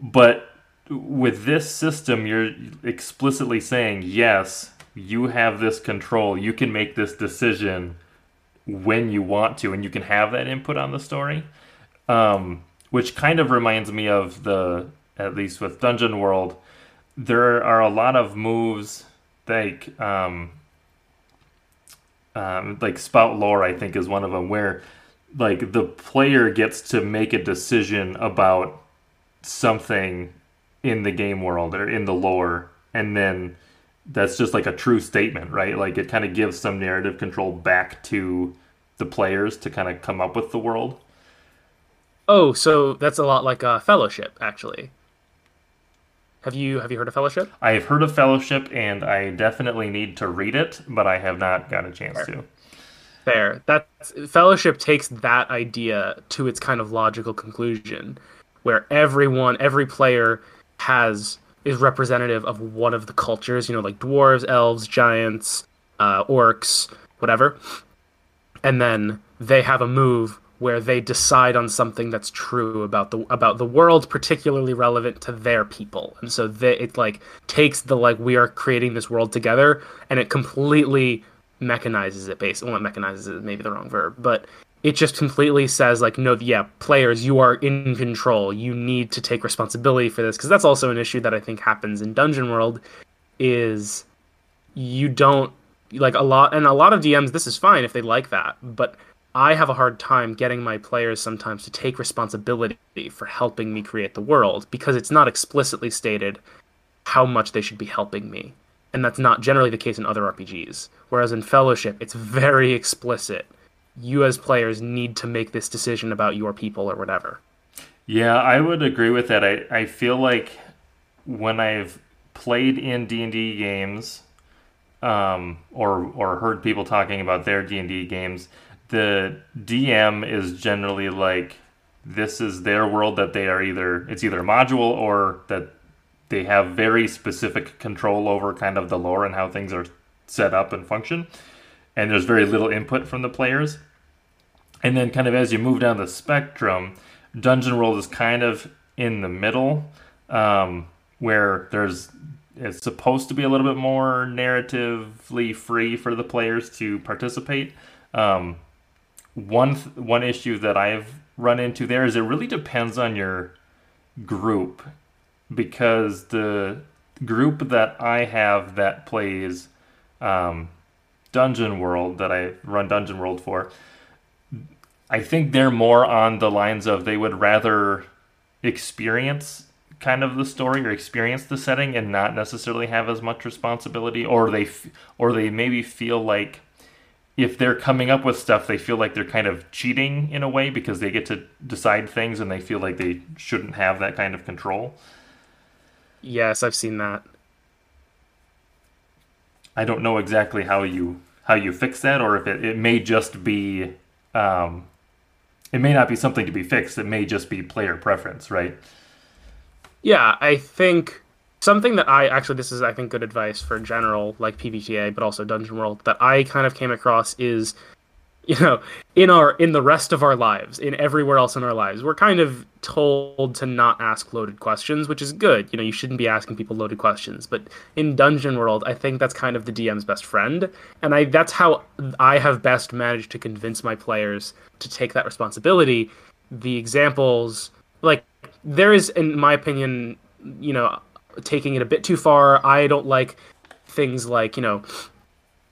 Speaker 1: But with this system, you're explicitly saying, "Yes, you have this control. You can make this decision when you want to, and you can have that input on the story." Um, which kind of reminds me of the at least with Dungeon World, there are a lot of moves like um, um, like spout lore. I think is one of them where like the player gets to make a decision about something in the game world or in the lore, and then that's just like a true statement, right? Like it kind of gives some narrative control back to the players to kind of come up with the world.
Speaker 2: Oh, so that's a lot like a Fellowship, actually. Have you have you heard of Fellowship?
Speaker 1: I have heard of Fellowship, and I definitely need to read it, but I have not got a chance Fair. to.
Speaker 2: Fair. That Fellowship takes that idea to its kind of logical conclusion, where everyone, every player, has is representative of one of the cultures. You know, like dwarves, elves, giants, uh, orcs, whatever, and then they have a move where they decide on something that's true about the about the world particularly relevant to their people. And so they, it like takes the like we are creating this world together and it completely mechanizes it based well not mechanizes it maybe the wrong verb but it just completely says like no yeah players you are in control. You need to take responsibility for this. Because that's also an issue that i think happens in dungeon world is you don't like a lot and a lot of dms this is fine if they like that but I have a hard time getting my players sometimes to take responsibility for helping me create the world because it's not explicitly stated how much they should be helping me. And that's not generally the case in other RPGs. Whereas in Fellowship, it's very explicit. You as players need to make this decision about your people or whatever.
Speaker 1: Yeah, I would agree with that. I, I feel like when I've played in D&D games um, or or heard people talking about their D&D games, the DM is generally like this is their world that they are either it's either a module or that they have very specific control over kind of the lore and how things are set up and function. And there's very little input from the players. And then kind of as you move down the spectrum dungeon world is kind of in the middle um, where there's it's supposed to be a little bit more narratively free for the players to participate. Um, one one issue that I've run into there is it really depends on your group because the group that I have that plays um, Dungeon World that I run Dungeon World for, I think they're more on the lines of they would rather experience kind of the story or experience the setting and not necessarily have as much responsibility or they f- or they maybe feel like if they're coming up with stuff, they feel like they're kind of cheating in a way because they get to decide things and they feel like they shouldn't have that kind of control.
Speaker 2: Yes, I've seen that.
Speaker 1: I don't know exactly how you how you fix that, or if it, it may just be, um, it may not be something to be fixed. It may just be player preference, right?
Speaker 2: Yeah, I think something that I actually this is I think good advice for general like PBTA but also Dungeon World that I kind of came across is you know in our in the rest of our lives in everywhere else in our lives we're kind of told to not ask loaded questions which is good. You know you shouldn't be asking people loaded questions. But in dungeon world i think that's kind of the dm's best friend. And i that's how i have best managed to convince my players to take that responsibility. The examples like there is in my opinion you know taking it a bit too far. I don't like things like, you know,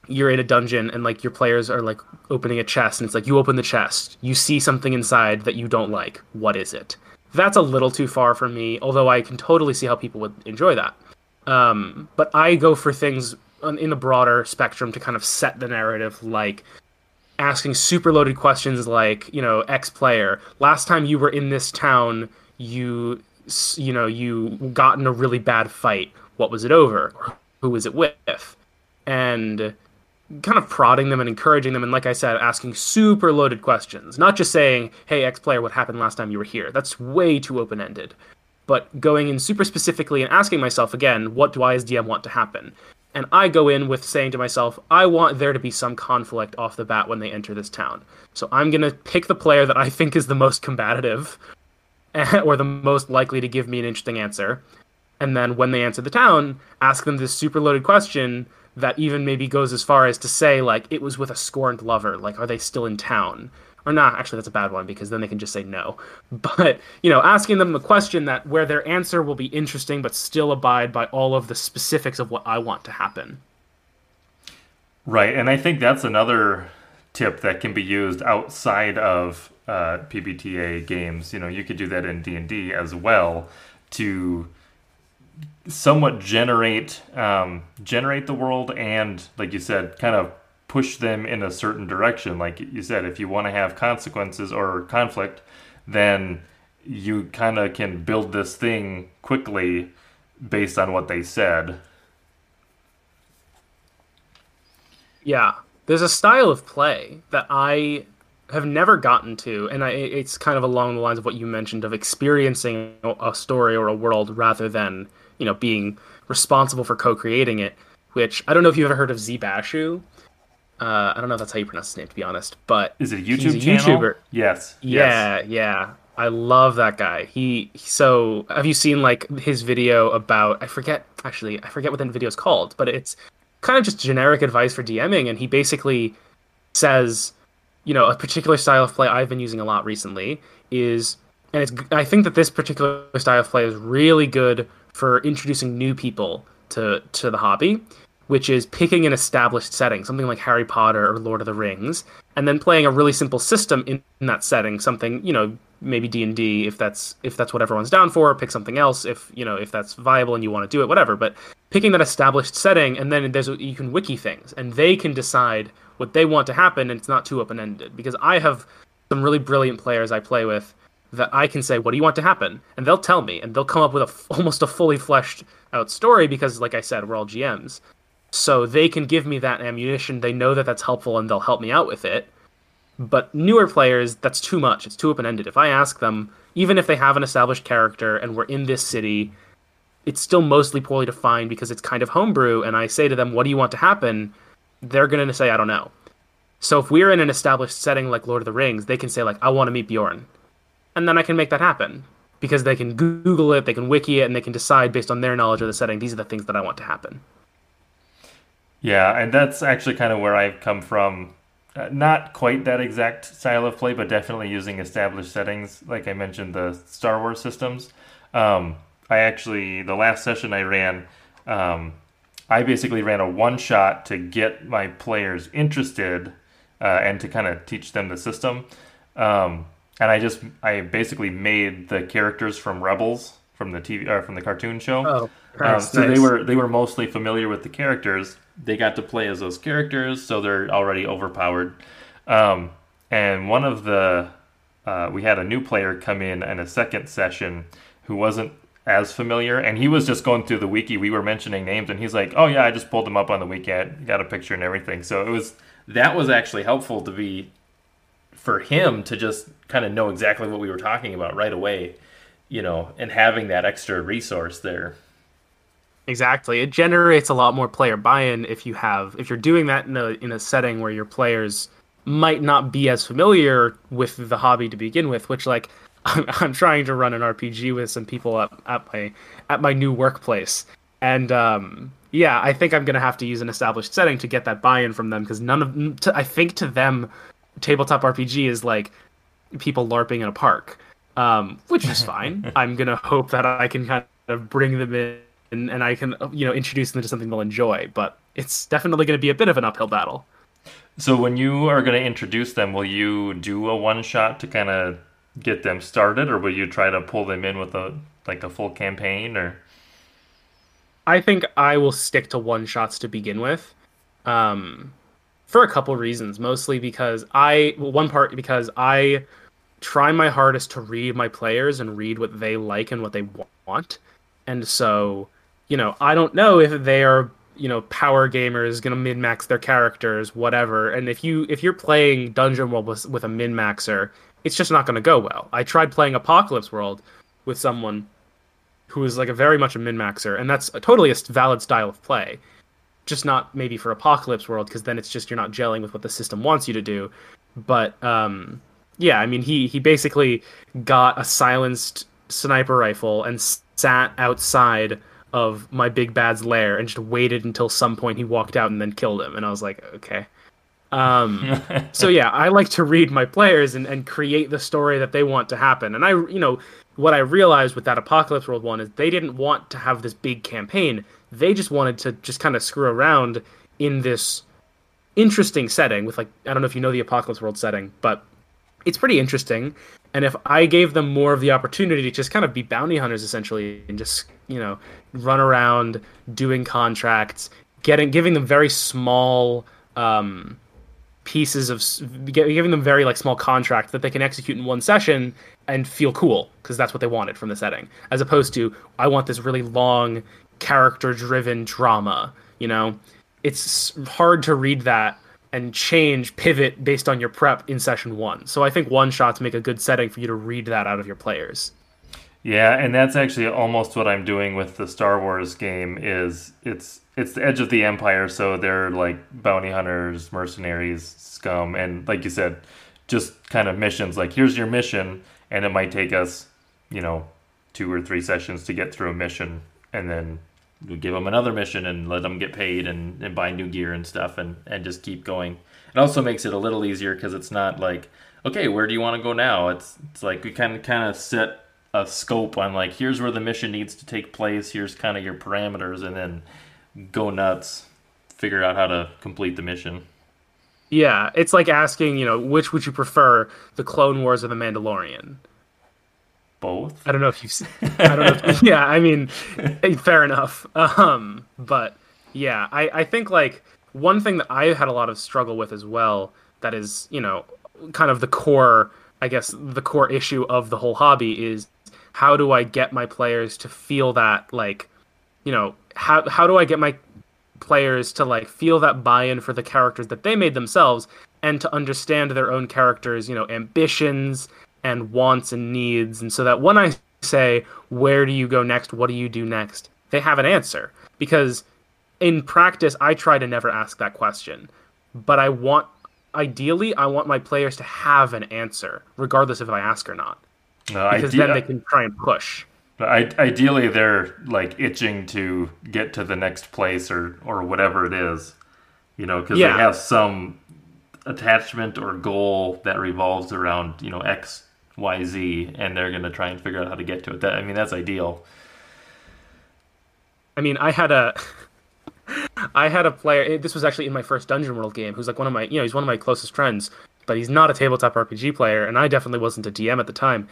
Speaker 2: you're in a dungeon and like your players are like opening a chest and it's like you open the chest, you see something inside that you don't like. What is it? That's a little too far for me, although I can totally see how people would enjoy that. Um, but I go for things in a broader spectrum to kind of set the narrative, like asking super loaded questions like, you know, X player, last time you were in this town, you you know, you got in a really bad fight. What was it over? Who was it with? And kind of prodding them and encouraging them and like I said, asking super loaded questions. Not just saying, "Hey X player, what happened last time you were here?" That's way too open-ended. But going in super specifically and asking myself again, what do I as DM want to happen? And I go in with saying to myself, I want there to be some conflict off the bat when they enter this town. So I'm going to pick the player that I think is the most combative or the most likely to give me an interesting answer. And then when they answer the town, ask them this super loaded question that even maybe goes as far as to say, like, it was with a scorned lover. Like, are they still in town? or not actually that's a bad one because then they can just say no but you know asking them the question that where their answer will be interesting but still abide by all of the specifics of what i want to happen
Speaker 1: right and i think that's another tip that can be used outside of uh, pbta games you know you could do that in d&d as well to somewhat generate um, generate the world and like you said kind of push them in a certain direction. Like you said, if you want to have consequences or conflict, then you kind of can build this thing quickly based on what they said.
Speaker 2: Yeah, there's a style of play that I have never gotten to, and I, it's kind of along the lines of what you mentioned of experiencing a story or a world rather than you know being responsible for co-creating it. Which I don't know if you've ever heard of Zee Bashew. Uh, I don't know if that's how you pronounce his name, to be honest. But
Speaker 1: is it a YouTube a channel? YouTuber. Yes.
Speaker 2: Yeah,
Speaker 1: yes.
Speaker 2: yeah. I love that guy. He so have you seen like his video about I forget actually I forget what that video is called, but it's kind of just generic advice for DMing, and he basically says, you know, a particular style of play I've been using a lot recently is, and it's I think that this particular style of play is really good for introducing new people to to the hobby which is picking an established setting, something like Harry Potter or Lord of the Rings, and then playing a really simple system in, in that setting, something you know maybe D and D if that's if that's what everyone's down for. Pick something else if you know if that's viable and you want to do it, whatever. But picking that established setting, and then there's you can wiki things, and they can decide what they want to happen, and it's not too open ended. Because I have some really brilliant players I play with that I can say, "What do you want to happen?" and they'll tell me, and they'll come up with a almost a fully fleshed out story because, like I said, we're all GMs so they can give me that ammunition. They know that that's helpful and they'll help me out with it. But newer players, that's too much. It's too open ended. If I ask them, even if they have an established character and we're in this city, it's still mostly poorly defined because it's kind of homebrew. And I say to them, What do you want to happen? They're going to say, I don't know. So if we're in an established setting like Lord of the Rings, they can say, like, I want to meet Bjorn. And then I can make that happen because they can Google it, they can wiki it, and they can decide based on their knowledge of the setting, these are the things that I want to happen.
Speaker 1: Yeah, and that's actually kind of where I've come from. Uh, not quite that exact style of play, but definitely using established settings. Like I mentioned, the Star Wars systems. Um, I actually, the last session I ran, um, I basically ran a one shot to get my players interested uh, and to kind of teach them the system. Um, and I just, I basically made the characters from Rebels from the TV or uh, from the cartoon show. Oh, um, so nice. they were they were mostly familiar with the characters they got to play as those characters, so they're already overpowered. Um, and one of the uh, we had a new player come in in a second session who wasn't as familiar, and he was just going through the wiki. We were mentioning names, and he's like, "Oh yeah, I just pulled them up on the wiki, got a picture and everything." So it was that was actually helpful to be for him to just kind of know exactly what we were talking about right away, you know, and having that extra resource there.
Speaker 2: Exactly. It generates a lot more player buy-in if you have if you're doing that in a in a setting where your players might not be as familiar with the hobby to begin with, which like I'm, I'm trying to run an RPG with some people at, at my at my new workplace. And um, yeah, I think I'm gonna have to use an established setting to get that buy-in from them because none of to, I think to them, tabletop RPG is like people larping in a park, um, which is fine. I'm gonna hope that I can kind of bring them in and, and I can you know introduce them to something they'll enjoy. But it's definitely going to be a bit of an uphill battle.
Speaker 1: So when you are going to introduce them, will you do a one shot to kind of get them started, or will you try to pull them in with a like a full campaign, or?
Speaker 2: I think I will stick to one shots to begin with, um, for a couple reasons. Mostly because I one part because I try my hardest to read my players and read what they like and what they want, and so you know I don't know if they are you know power gamers gonna min max their characters whatever. And if you if you're playing dungeon world with, with a min maxer it's just not gonna go well. I tried playing apocalypse world with someone who is like a very much a min maxer and that's a totally a valid style of play. Just not maybe for apocalypse world because then it's just you're not gelling with what the system wants you to do. But um yeah i mean he he basically got a silenced sniper rifle and sat outside of my big bad's lair and just waited until some point he walked out and then killed him. And I was like, okay. Um, so yeah, I like to read my players and, and create the story that they want to happen. And I, you know, what I realized with that Apocalypse World one is they didn't want to have this big campaign. They just wanted to just kind of screw around in this interesting setting with like I don't know if you know the Apocalypse World setting, but it's pretty interesting. And if I gave them more of the opportunity to just kind of be bounty hunters essentially and just, you know, run around doing contracts, getting giving them very small um, pieces of giving them very like small contracts that they can execute in one session and feel cool because that's what they wanted from the setting as opposed to I want this really long character driven drama, you know. It's hard to read that and change pivot based on your prep in session one. So I think one shots make a good setting for you to read that out of your players.
Speaker 1: Yeah, and that's actually almost what I'm doing with the Star Wars game is it's it's the edge of the empire, so they're like bounty hunters, mercenaries, scum, and like you said, just kind of missions like here's your mission and it might take us, you know, two or three sessions to get through a mission and then give them another mission and let them get paid and, and buy new gear and stuff and, and just keep going. It also makes it a little easier because it's not like, okay, where do you want to go now? It's it's like we kind of kind of set a scope on like here's where the mission needs to take place. Here's kind of your parameters, and then go nuts, figure out how to complete the mission.
Speaker 2: Yeah, it's like asking, you know, which would you prefer, the Clone Wars or the Mandalorian?
Speaker 1: Both.
Speaker 2: I don't know if you've. I don't know. If, yeah, I mean, fair enough. Um, but yeah, I I think like one thing that I had a lot of struggle with as well. That is, you know, kind of the core. I guess the core issue of the whole hobby is how do I get my players to feel that like, you know, how how do I get my players to like feel that buy-in for the characters that they made themselves and to understand their own characters, you know, ambitions and wants and needs. And so that when I say, where do you go next? What do you do next? They have an answer. Because in practice, I try to never ask that question. But I want, ideally, I want my players to have an answer, regardless if I ask or not. Uh, because then they can try and push.
Speaker 1: ideally, they're like itching to get to the next place or, or whatever it is, you know, because yeah. they have some attachment or goal that revolves around, you know, X YZ, and they're going to try and figure out how to get to it. That I mean, that's ideal.
Speaker 2: I mean, I had a. I had a player. This was actually in my first Dungeon World game. Who's like one of my, you know, he's one of my closest friends, but he's not a tabletop RPG player, and I definitely wasn't a DM at the time.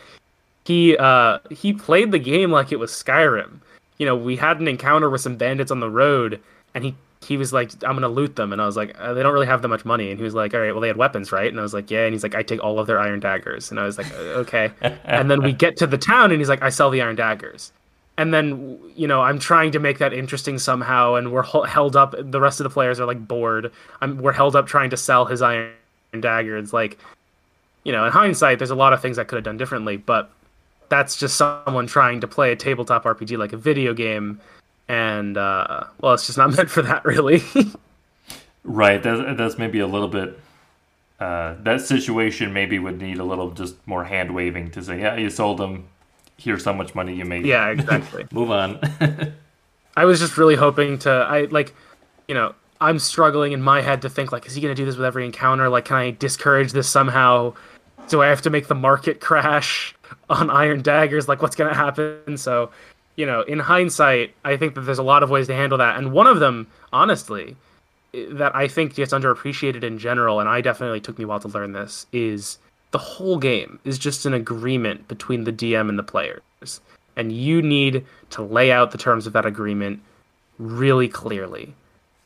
Speaker 2: He uh, he played the game like it was Skyrim. You know, we had an encounter with some bandits on the road, and he he was like, I'm gonna loot them, and I was like, uh, they don't really have that much money, and he was like, all right, well they had weapons, right? And I was like, yeah, and he's like, I take all of their iron daggers, and I was like, uh, okay. and then we get to the town, and he's like, I sell the iron daggers, and then you know I'm trying to make that interesting somehow, and we're held up. The rest of the players are like bored. I'm we're held up trying to sell his iron daggers. Like, you know, in hindsight, there's a lot of things I could have done differently, but that's just someone trying to play a tabletop RPG like a video game and uh, well, it's just not meant for that, really.
Speaker 1: right. That's, that's maybe a little bit. Uh, that situation maybe would need a little just more hand waving to say, yeah, you sold them. Here's how much money you made.
Speaker 2: Yeah, exactly.
Speaker 1: Move on.
Speaker 2: I was just really hoping to. I like, you know, I'm struggling in my head to think like, is he going to do this with every encounter? Like, can I discourage this somehow? Do I have to make the market crash on Iron Daggers? Like, what's going to happen? So you know, in hindsight, I think that there's a lot of ways to handle that, and one of them, honestly, that I think gets underappreciated in general, and I definitely took me a while to learn this, is the whole game is just an agreement between the DM and the players, and you need to lay out the terms of that agreement really clearly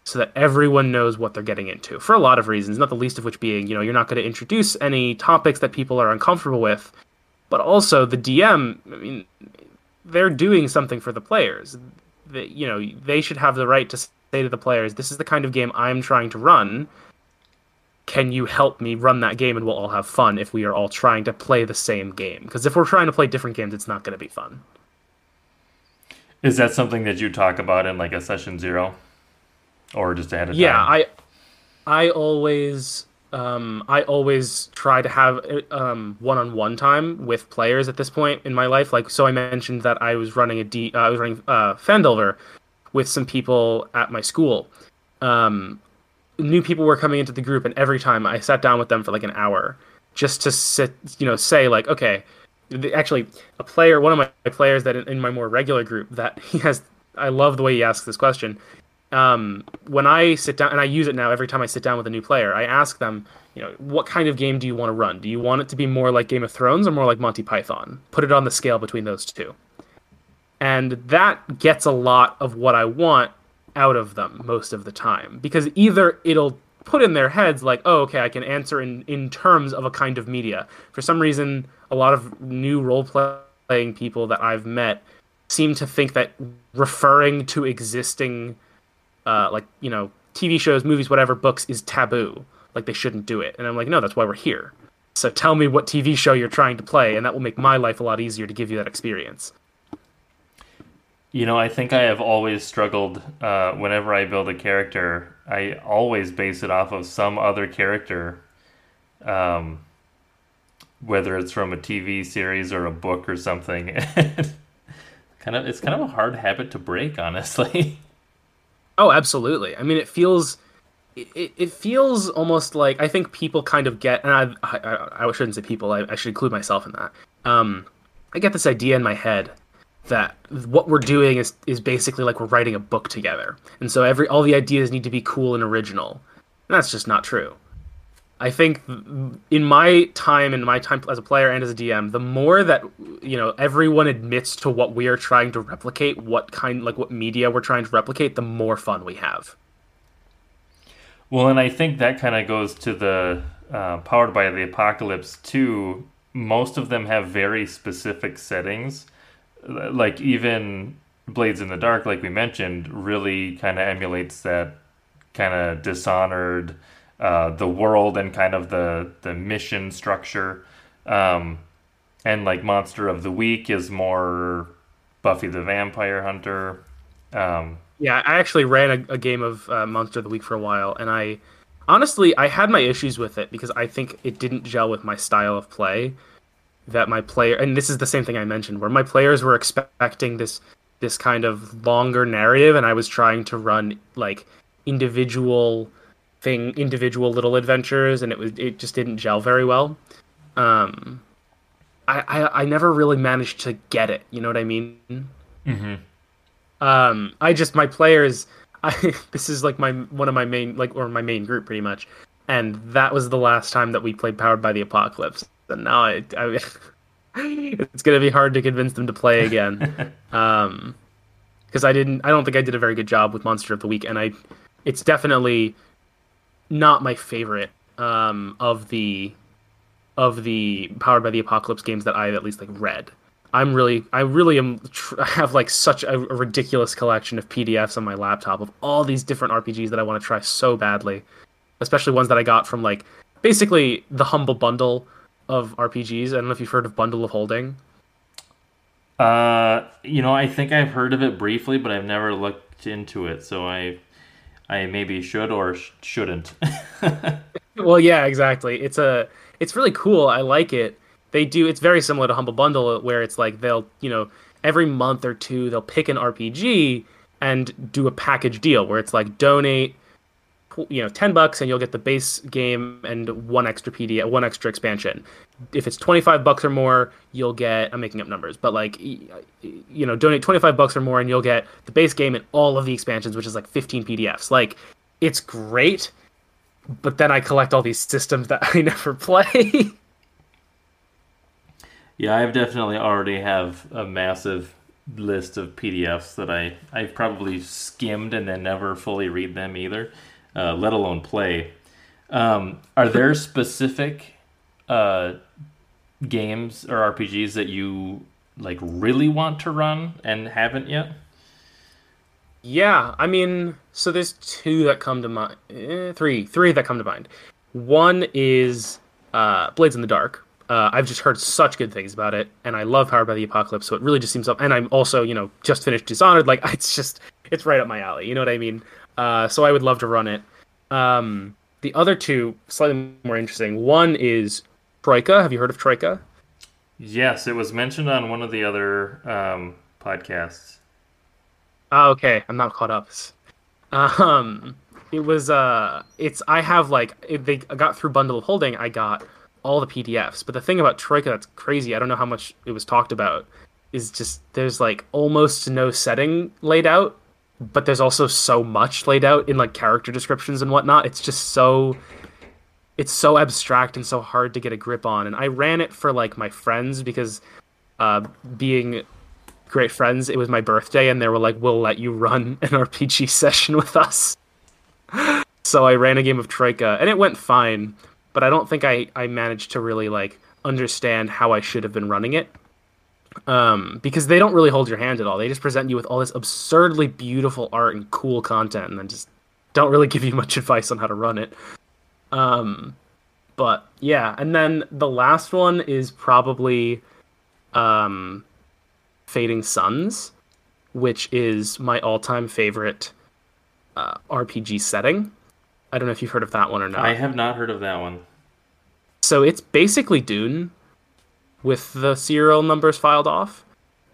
Speaker 2: so that everyone knows what they're getting into for a lot of reasons, not the least of which being, you know, you're not going to introduce any topics that people are uncomfortable with, but also the DM, I mean, they're doing something for the players. That you know, they should have the right to say to the players, "This is the kind of game I'm trying to run. Can you help me run that game and we'll all have fun if we are all trying to play the same game? Because if we're trying to play different games, it's not going to be fun."
Speaker 1: Is that something that you talk about in like a session zero, or just ahead of
Speaker 2: yeah,
Speaker 1: time?
Speaker 2: I, I always, um, I always try to have um, one-on-one time with players at this point in my life. Like, so I mentioned that I was running a D, uh, I was running uh, Phandelver with some people at my school. Um, new people were coming into the group, and every time I sat down with them for like an hour, just to sit, you know, say like, okay actually a player one of my players that in, in, my more regular group that he has i love the way he asks this question um, when i sit down and i use it now every time i sit down with a new player i ask them you know what kind of game do you want to run? Do you want it to be more like game of thrones or more like monty python? Put it on the scale between those two. And that gets a lot of what i want out of them most of the time because either it'll put in their heads like, oh, okay, I can answer in in terms of a kind of media. For some reason, a lot of new role playing people that I've met seem to think that referring to existing, uh, like you know, TV shows, movies, whatever, books is taboo. Like they shouldn't do it. And I'm like, no, that's why we're here. So tell me what TV show you're trying to play, and that will make my life a lot easier to give you that experience.
Speaker 1: You know, I think I have always struggled uh, whenever I build a character. I always base it off of some other character, um, whether it's from a TV series or a book or something. kind of, it's kind of a hard habit to break, honestly.
Speaker 2: Oh, absolutely. I mean, it feels, it, it feels almost like I think people kind of get, and I, I, I shouldn't say people. I, I should include myself in that. Um, I get this idea in my head that what we're doing is is basically like we're writing a book together. And so every all the ideas need to be cool and original. And that's just not true. I think in my time in my time as a player and as a DM, the more that you know everyone admits to what we are trying to replicate, what kind like what media we're trying to replicate, the more fun we have.
Speaker 1: Well, and I think that kind of goes to the uh, powered by the apocalypse too. Most of them have very specific settings like even Blades in the Dark, like we mentioned, really kind of emulates that kind of dishonored uh, the world and kind of the the mission structure. Um, and like Monster of the Week is more Buffy the Vampire Hunter. Um,
Speaker 2: yeah, I actually ran a, a game of uh, Monster of the Week for a while, and I honestly I had my issues with it because I think it didn't gel with my style of play that my player and this is the same thing I mentioned where my players were expecting this this kind of longer narrative and I was trying to run like individual thing individual little adventures and it was it just didn't gel very well. Um I I, I never really managed to get it, you know what I mean?
Speaker 1: hmm
Speaker 2: Um I just my players I this is like my one of my main like or my main group pretty much. And that was the last time that we played Powered by the Apocalypse and now I, I it's gonna be hard to convince them to play again. um, because I didn't, I don't think I did a very good job with Monster of the Week, and I, it's definitely not my favorite um, of the of the powered by the apocalypse games that I've at least like read. I'm really, I really am. Tr- I have like such a, a, ridiculous collection of PDFs on my laptop of all these different RPGs that I want to try so badly, especially ones that I got from like basically the humble bundle of RPGs. I don't know if you've heard of Bundle of Holding.
Speaker 1: Uh, you know, I think I've heard of it briefly, but I've never looked into it. So I, I maybe should or sh- shouldn't.
Speaker 2: well, yeah, exactly. It's a, it's really cool. I like it. They do. It's very similar to Humble Bundle, where it's like they'll, you know, every month or two they'll pick an RPG and do a package deal where it's like donate you know 10 bucks and you'll get the base game and one extra pdf one extra expansion. If it's 25 bucks or more you'll get i'm making up numbers but like you know donate 25 bucks or more and you'll get the base game and all of the expansions which is like 15 pdfs like it's great but then i collect all these systems that i never play.
Speaker 1: Yeah i've definitely already have a massive list of PDFs that I I've probably skimmed and then never fully read them either, uh, let alone play. Um, are there specific uh, games or RPGs that you like really want to run and haven't yet?
Speaker 2: Yeah, I mean, so there's two that come to mind. Eh, three, three that come to mind. One is uh, Blades in the Dark. Uh, I've just heard such good things about it, and I love Powered by the Apocalypse, so it really just seems up. And I'm also, you know, just finished Dishonored. Like, it's just, it's right up my alley. You know what I mean? Uh, so I would love to run it. Um, the other two, slightly more interesting. One is Troika. Have you heard of Troika?
Speaker 1: Yes, it was mentioned on one of the other um, podcasts.
Speaker 2: Oh, okay, I'm not caught up. Um, it was uh, it's I have like if they got through bundle of holding, I got all the PDFs. But the thing about Troika that's crazy, I don't know how much it was talked about, is just there's like almost no setting laid out, but there's also so much laid out in like character descriptions and whatnot. It's just so it's so abstract and so hard to get a grip on. And I ran it for like my friends because uh, being great friends. It was my birthday, and they were like, "We'll let you run an RPG session with us." so I ran a game of Troika, and it went fine, but I don't think I I managed to really like understand how I should have been running it. Um, because they don't really hold your hand at all. They just present you with all this absurdly beautiful art and cool content, and then just don't really give you much advice on how to run it. Um, but yeah, and then the last one is probably um, Fading Suns, which is my all-time favorite uh, RPG setting. I don't know if you've heard of that one or not.
Speaker 1: I have not heard of that one.
Speaker 2: So it's basically Dune with the serial numbers filed off.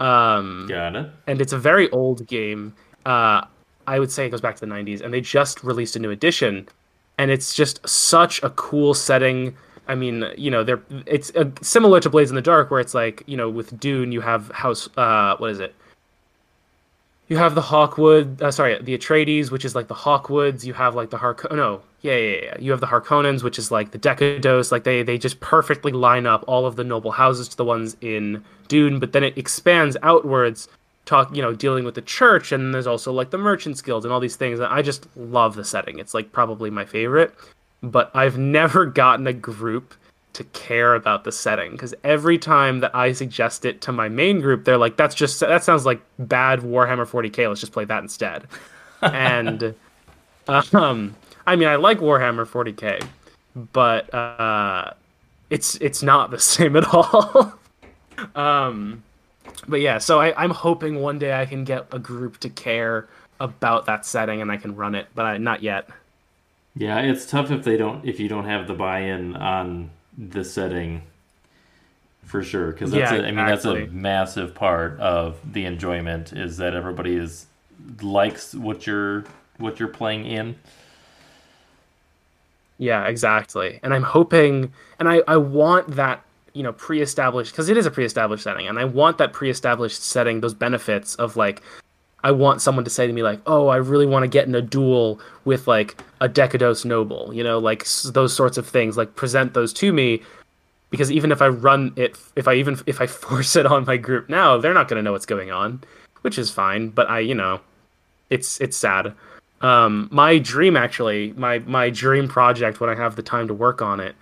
Speaker 2: Um,
Speaker 1: Got it.
Speaker 2: And it's a very old game. Uh, I would say it goes back to the 90s, and they just released a new edition. And it's just such a cool setting I mean, you know, they're it's uh, similar to Blades in the Dark, where it's like, you know, with Dune, you have House. Uh, what is it? You have the Hawkwood. Uh, sorry, the Atreides, which is like the Hawkwoods. You have like the Hark. No, yeah, yeah, yeah. You have the Harkonnens, which is like the Decados. Like they they just perfectly line up all of the noble houses to the ones in Dune, but then it expands outwards talk you know dealing with the church and there's also like the merchants guild and all these things And i just love the setting it's like probably my favorite but I've never gotten a group to care about the setting because every time that I suggest it to my main group, they're like, "That's just that sounds like bad Warhammer 40k. Let's just play that instead." and um, I mean, I like Warhammer 40k, but uh, it's it's not the same at all. um, but yeah, so I, I'm hoping one day I can get a group to care about that setting and I can run it, but I, not yet.
Speaker 1: Yeah, it's tough if they don't if you don't have the buy-in on the setting for sure because that's
Speaker 2: Yeah,
Speaker 1: a, I mean that's a massive part of the enjoyment is that everybody is likes what you're what you're playing in.
Speaker 2: Yeah, exactly. And I'm hoping, and I, I want that, you know, pre established, because it is a pre established setting, and I want that pre established setting, those benefits of like, I want someone to say to me, like, oh, I really want to get in a duel with like a Decados noble, you know, like those sorts of things, like present those to me. Because even if I run it, if I even if I force it on my group now, they're not going to know what's going on, which is fine. But I, you know, it's it's sad. Um, my dream actually, my my dream project when I have the time to work on it,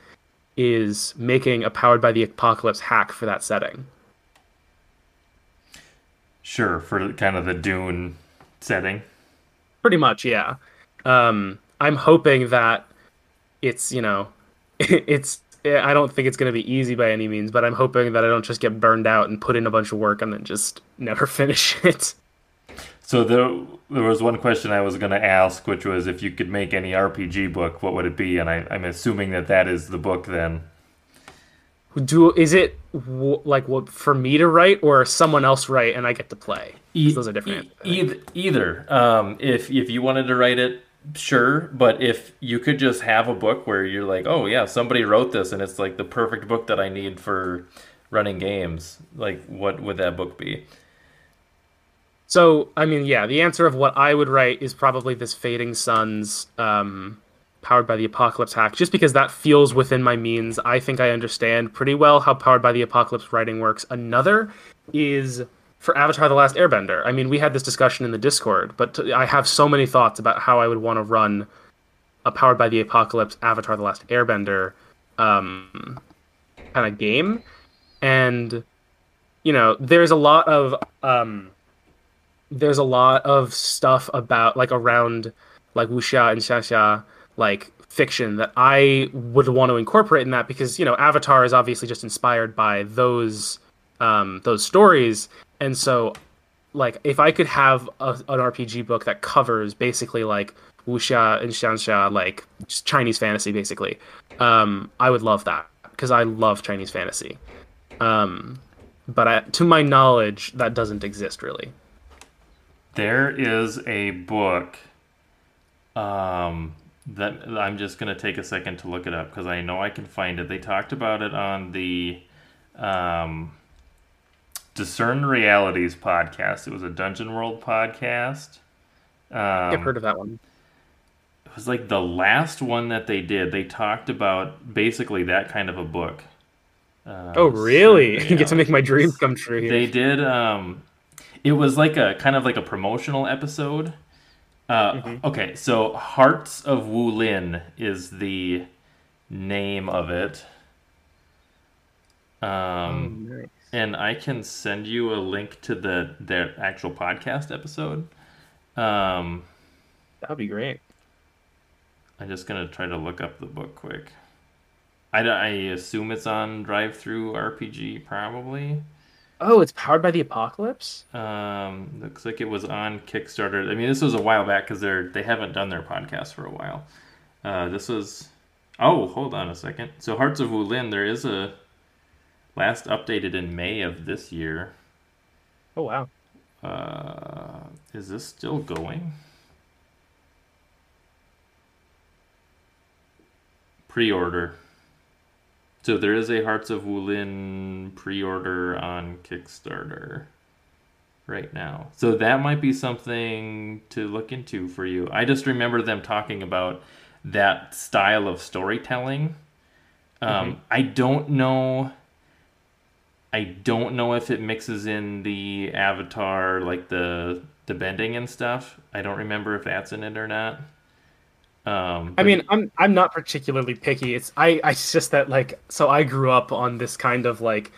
Speaker 2: is making a powered by the apocalypse hack for that setting.
Speaker 1: Sure, for kind of the Dune setting.
Speaker 2: Pretty much, yeah. Um, I'm hoping that it's you know, it's. I don't think it's going to be easy by any means, but I'm hoping that I don't just get burned out and put in a bunch of work and then just never finish it.
Speaker 1: So there, there was one question I was going to ask, which was if you could make any RPG book, what would it be? And I, I'm assuming that that is the book then.
Speaker 2: Do is it w- like what for me to write or someone else write and I get to play? 'Cause those are different.
Speaker 1: E- either, either. Um, if if you wanted to write it, sure. But if you could just have a book where you're like, oh yeah, somebody wrote this, and it's like the perfect book that I need for running games. Like, what would that book be?
Speaker 2: So, I mean, yeah, the answer of what I would write is probably this Fading Suns, um, powered by the Apocalypse hack, just because that feels within my means. I think I understand pretty well how powered by the Apocalypse writing works. Another is for Avatar: The Last Airbender. I mean, we had this discussion in the Discord, but I have so many thoughts about how I would want to run a Powered by the Apocalypse Avatar: The Last Airbender um, kind of game, and you know, there's a lot of um, there's a lot of stuff about like around like wuxia and xianxia like fiction that I would want to incorporate in that because you know Avatar is obviously just inspired by those um, those stories, and so like if I could have a, an RPG book that covers basically like wuxia and xianxia, like Chinese fantasy, basically, um, I would love that because I love Chinese fantasy. Um, but I, to my knowledge, that doesn't exist really.
Speaker 1: There is a book um, that I'm just going to take a second to look it up because I know I can find it. They talked about it on the um, Discern Realities podcast. It was a Dungeon World podcast.
Speaker 2: Um, I've heard of that one.
Speaker 1: It was like the last one that they did. They talked about basically that kind of a book.
Speaker 2: Uh, oh, really? you get to make my dreams come true.
Speaker 1: Here. They did. Um, it was like a kind of like a promotional episode. Uh, mm-hmm. Okay, so Hearts of Wulin is the name of it. Um, oh, nice. and I can send you a link to the their actual podcast episode. Um,
Speaker 2: that'd be great.
Speaker 1: I'm just gonna try to look up the book quick. I, I assume it's on DriveThruRPG, probably.
Speaker 2: Oh, it's powered by the apocalypse.
Speaker 1: Um, looks like it was on Kickstarter. I mean, this was a while back because they're they haven't done their podcast for a while. Uh, this was. Oh, hold on a second. So Hearts of Wulin, there is a last updated in May of this year.
Speaker 2: Oh wow.
Speaker 1: Uh, is this still going? Pre-order. So there is a Hearts of Wulin pre-order on Kickstarter right now. So that might be something to look into for you. I just remember them talking about that style of storytelling. Um, mm-hmm. I don't know. I don't know if it mixes in the avatar, like the the bending and stuff. I don't remember if that's in it or not.
Speaker 2: Um, I mean, I'm I'm not particularly picky. It's I I it's just that like so I grew up on this kind of like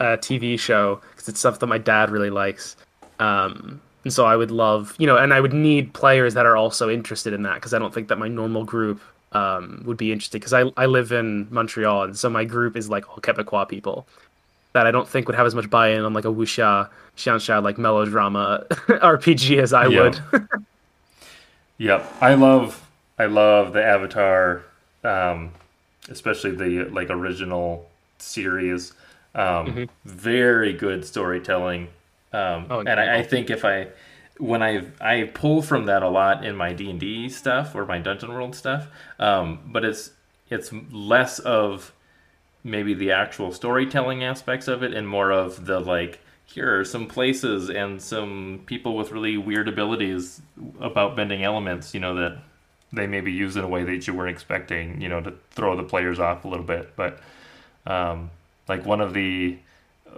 Speaker 2: uh, TV show because it's stuff that my dad really likes. Um, and so I would love, you know, and I would need players that are also interested in that because I don't think that my normal group um, would be interested because I I live in Montreal and so my group is like all Quebecois people that I don't think would have as much buy-in on like a wuxia, xianxia like melodrama RPG as I yep. would.
Speaker 1: yep, I love I love the Avatar, um, especially the like original series. Um, mm-hmm. Very good storytelling, um, oh, and I, I, think if I when I I pull from that a lot in my D and D stuff or my Dungeon World stuff, um, but it's it's less of maybe the actual storytelling aspects of it and more of the like here are some places and some people with really weird abilities about bending elements you know that they maybe use in a way that you weren't expecting, you know, to throw the players off a little bit. But um, like one of the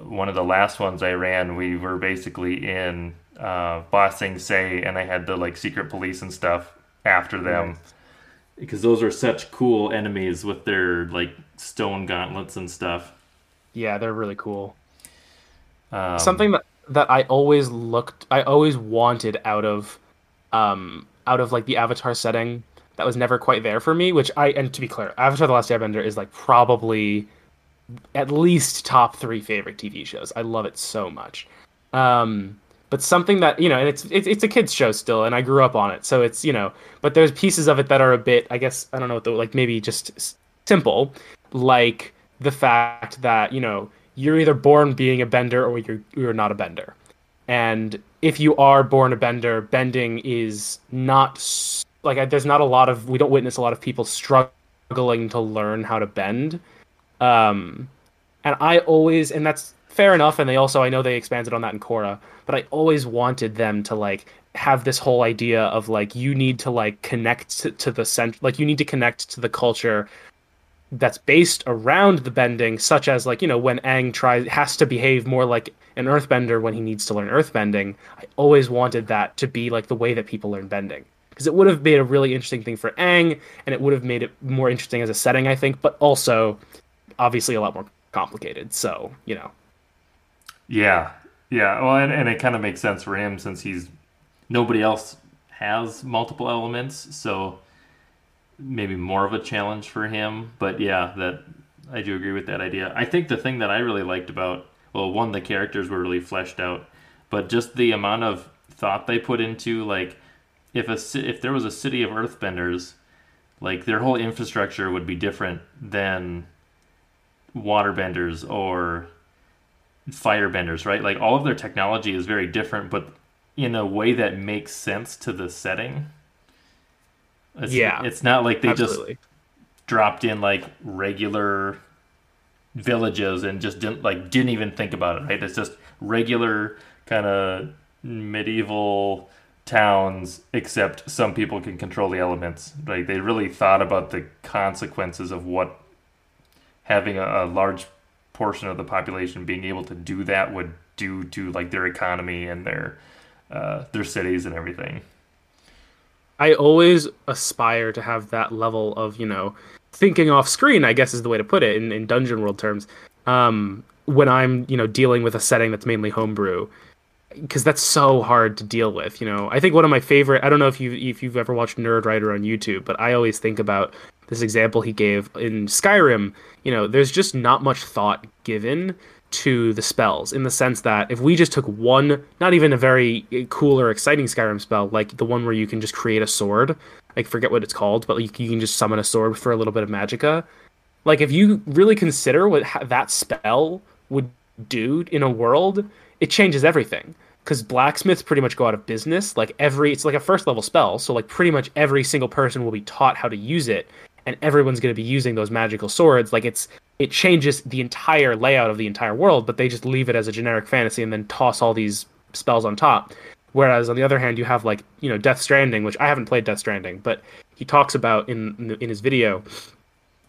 Speaker 1: one of the last ones I ran, we were basically in uh, Ba Sing Se, and I had the like secret police and stuff after them. Nice. Because those are such cool enemies with their like stone gauntlets and stuff.
Speaker 2: Yeah, they're really cool. Um, Something that that I always looked, I always wanted out of um, out of like the Avatar setting that was never quite there for me. Which I and to be clear, Avatar: The Last Airbender is like probably at least top three favorite TV shows. I love it so much. Um, but something that you know, and it's, it's it's a kids show still, and I grew up on it, so it's you know, but there's pieces of it that are a bit, I guess, I don't know, what the, like maybe just simple, like the fact that you know you're either born being a bender or you're you're not a bender, and if you are born a bender, bending is not like there's not a lot of we don't witness a lot of people struggling to learn how to bend. Um, and I always and that's fair enough. And they also I know they expanded on that in Korra, but I always wanted them to like have this whole idea of like you need to like connect to, to the cent like you need to connect to the culture that's based around the bending, such as like you know when Aang tries has to behave more like an earthbender when he needs to learn earthbending. I always wanted that to be like the way that people learn bending because it would have made a really interesting thing for Aang, and it would have made it more interesting as a setting, I think, but also obviously a lot more complicated. So you know,
Speaker 1: yeah, yeah. Well, and, and it kind of makes sense for him since he's nobody else has multiple elements, so maybe more of a challenge for him. But yeah, that I do agree with that idea. I think the thing that I really liked about well, one the characters were really fleshed out, but just the amount of thought they put into like if a if there was a city of earthbenders, like their whole infrastructure would be different than waterbenders or firebenders, right? Like all of their technology is very different, but in a way that makes sense to the setting. It's,
Speaker 2: yeah,
Speaker 1: it's not like they absolutely. just dropped in like regular villages and just didn't like didn't even think about it. Right? It's just regular kind of medieval towns, except some people can control the elements. Like they really thought about the consequences of what having a, a large portion of the population being able to do that would do to like their economy and their uh, their cities and everything.
Speaker 2: I always aspire to have that level of you know thinking off screen. I guess is the way to put it in, in dungeon world terms. Um, when I'm you know dealing with a setting that's mainly homebrew, because that's so hard to deal with. You know, I think one of my favorite. I don't know if you if you've ever watched Nerdwriter on YouTube, but I always think about this example he gave in Skyrim. You know, there's just not much thought given to the spells in the sense that if we just took one, not even a very eh, cool or exciting Skyrim spell, like the one where you can just create a sword, like forget what it's called, but like you can just summon a sword for a little bit of magicka. Like if you really consider what that spell would do in a world, it changes everything. Because blacksmiths pretty much go out of business. Like every, it's like a first level spell, so like pretty much every single person will be taught how to use it, and everyone's going to be using those magical swords. Like it's it changes the entire layout of the entire world, but they just leave it as a generic fantasy and then toss all these spells on top. Whereas on the other hand, you have like you know Death Stranding, which I haven't played Death Stranding, but he talks about in in his video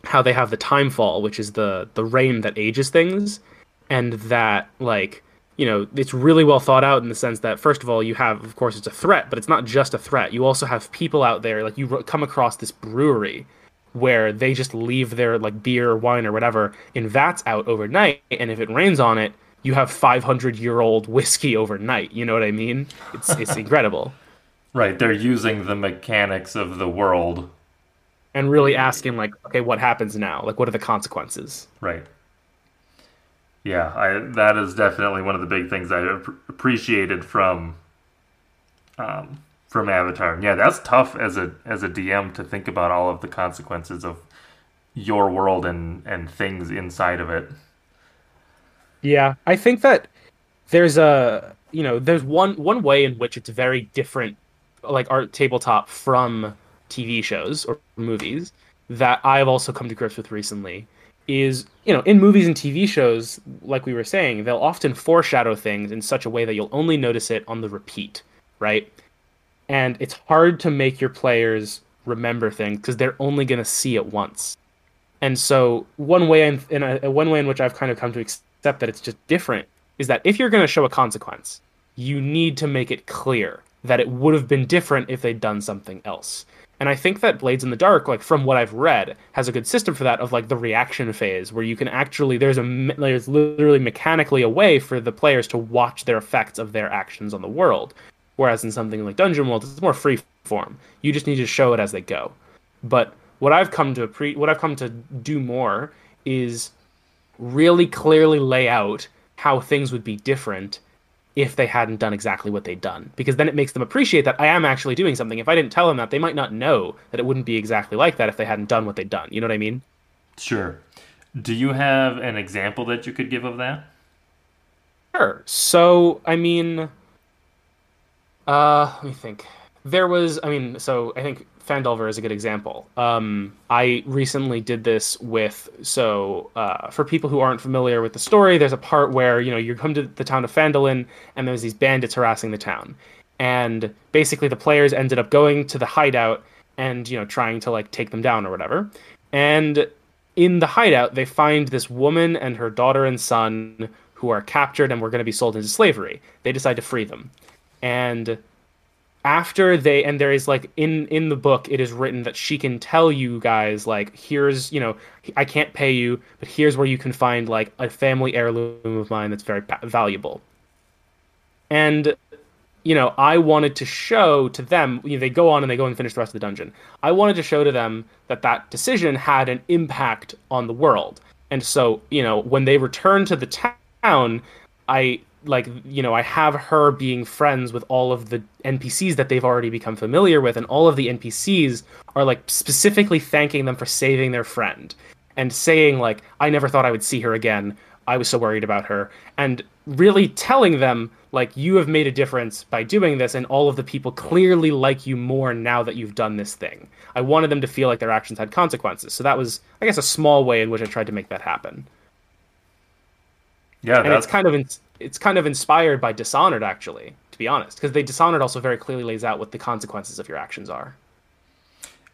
Speaker 2: how they have the time fall, which is the the rain that ages things, and that like you know it's really well thought out in the sense that first of all you have of course it's a threat, but it's not just a threat. You also have people out there like you come across this brewery where they just leave their like beer or wine or whatever in vats out overnight and if it rains on it you have 500 year old whiskey overnight. You know what i mean? It's it's incredible.
Speaker 1: Right they're using the mechanics of the world.
Speaker 2: And really asking like okay what happens now? Like what are the consequences?
Speaker 1: Right yeah i that is definitely one of the big things i appreciated from um, from Avatar. Yeah, that's tough as a as a DM to think about all of the consequences of your world and and things inside of it.
Speaker 2: Yeah, I think that there's a you know there's one one way in which it's very different, like art tabletop from TV shows or movies that I've also come to grips with recently is you know in movies and TV shows like we were saying they'll often foreshadow things in such a way that you'll only notice it on the repeat right and it's hard to make your players remember things because they're only going to see it once. And so one way in, in a, one way in which I've kind of come to accept that it's just different is that if you're going to show a consequence, you need to make it clear that it would have been different if they'd done something else. And I think that Blades in the Dark, like from what I've read, has a good system for that of like the reaction phase where you can actually there's a there's literally mechanically a way for the players to watch their effects of their actions on the world. Whereas in something like Dungeon World, it's more free form. You just need to show it as they go. But what I've come to pre- what I've come to do more is really clearly lay out how things would be different if they hadn't done exactly what they'd done because then it makes them appreciate that I am actually doing something. If I didn't tell them that, they might not know that it wouldn't be exactly like that if they hadn't done what they'd done. You know what I mean?
Speaker 1: Sure. Do you have an example that you could give of that?
Speaker 2: Sure. So, I mean, uh, let me think. There was, I mean, so I think Phandelver is a good example. Um, I recently did this with, so uh, for people who aren't familiar with the story, there's a part where, you know, you come to the town of Phandalin and there's these bandits harassing the town. And basically the players ended up going to the hideout and, you know, trying to like take them down or whatever. And in the hideout, they find this woman and her daughter and son who are captured and were going to be sold into slavery. They decide to free them. And after they and there is like in in the book it is written that she can tell you guys like here's you know i can't pay you but here's where you can find like a family heirloom of mine that's very valuable. And you know i wanted to show to them you know, they go on and they go and finish the rest of the dungeon. I wanted to show to them that that decision had an impact on the world. And so you know when they return to the town i like you know i have her being friends with all of the npcs that they've already become familiar with and all of the npcs are like specifically thanking them for saving their friend and saying like i never thought i would see her again. I was so worried about her. And really telling them like you have made a difference by doing this and all of the people clearly like you more now that you've done this thing. I wanted them to feel like their actions had consequences. So that was i guess a small way in which i tried to make that happen
Speaker 1: yeah
Speaker 2: and it's kind of in- it's kind of inspired by Dishonored, actually, to be honest, because they Dishonored also very clearly lays out what the consequences of your actions are.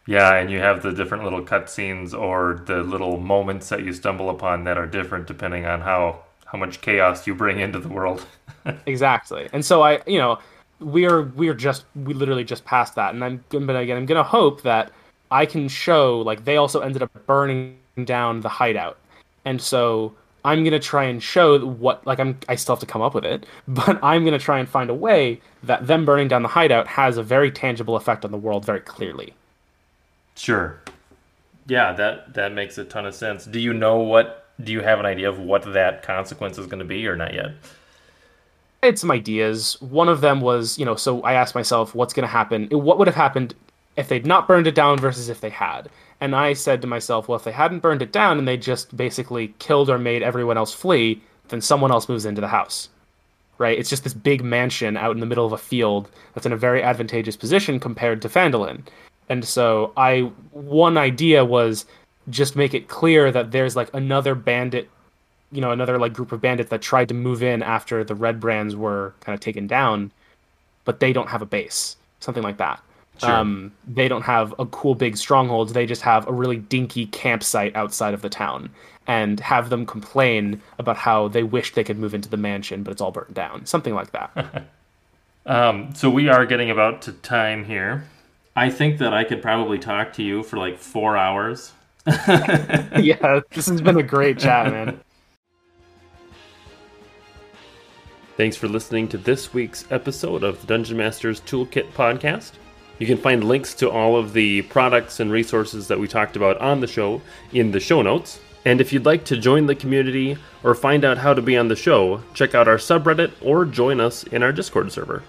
Speaker 1: Yeah, and you have the different little cutscenes or the little moments that you stumble upon that are different depending on how how much chaos you bring into the world.
Speaker 2: exactly, and so I, you know, we are we are just we literally just passed that, and I'm but again I'm gonna hope that I can show like they also ended up burning down the hideout, and so I'm gonna try and show what like I'm I still have to come up with it, but I'm gonna try and find a way that them burning down the hideout has a very tangible effect on the world very clearly.
Speaker 1: Sure. Yeah, that that makes a ton of sense. Do you know what do you have an idea of what that consequence is going to be or not yet?
Speaker 2: I had some ideas. One of them was, you know, so I asked myself what's going to happen what would have happened if they'd not burned it down versus if they had. And I said to myself, well, if they hadn't burned it down and they just basically killed or made everyone else flee, then someone else moves into the house. Right? It's just this big mansion out in the middle of a field that's in a very advantageous position compared to Phandalin. And so I one idea was just make it clear that there's like another bandit, you know, another like group of bandits that tried to move in after the Redbrands were kind of taken down, but they don't have a base. Something like that. Sure. Um, they don't have a cool big stronghold. They just have a really dinky campsite outside of the town, and have them complain about how they wish they could move into the mansion, but it's all burnt down. Something like that.
Speaker 1: um, so we are getting about to time here. I think that I could probably talk to you for like four hours.
Speaker 2: yeah, this has been a great chat, man.
Speaker 1: Thanks for listening to this week's episode of the Dungeon Masters Toolkit podcast. You can find links to all of the products and resources that we talked about on the show in the show notes. And if you'd like to join the community or find out how to be on the show, check out our subreddit or join us in our Discord server.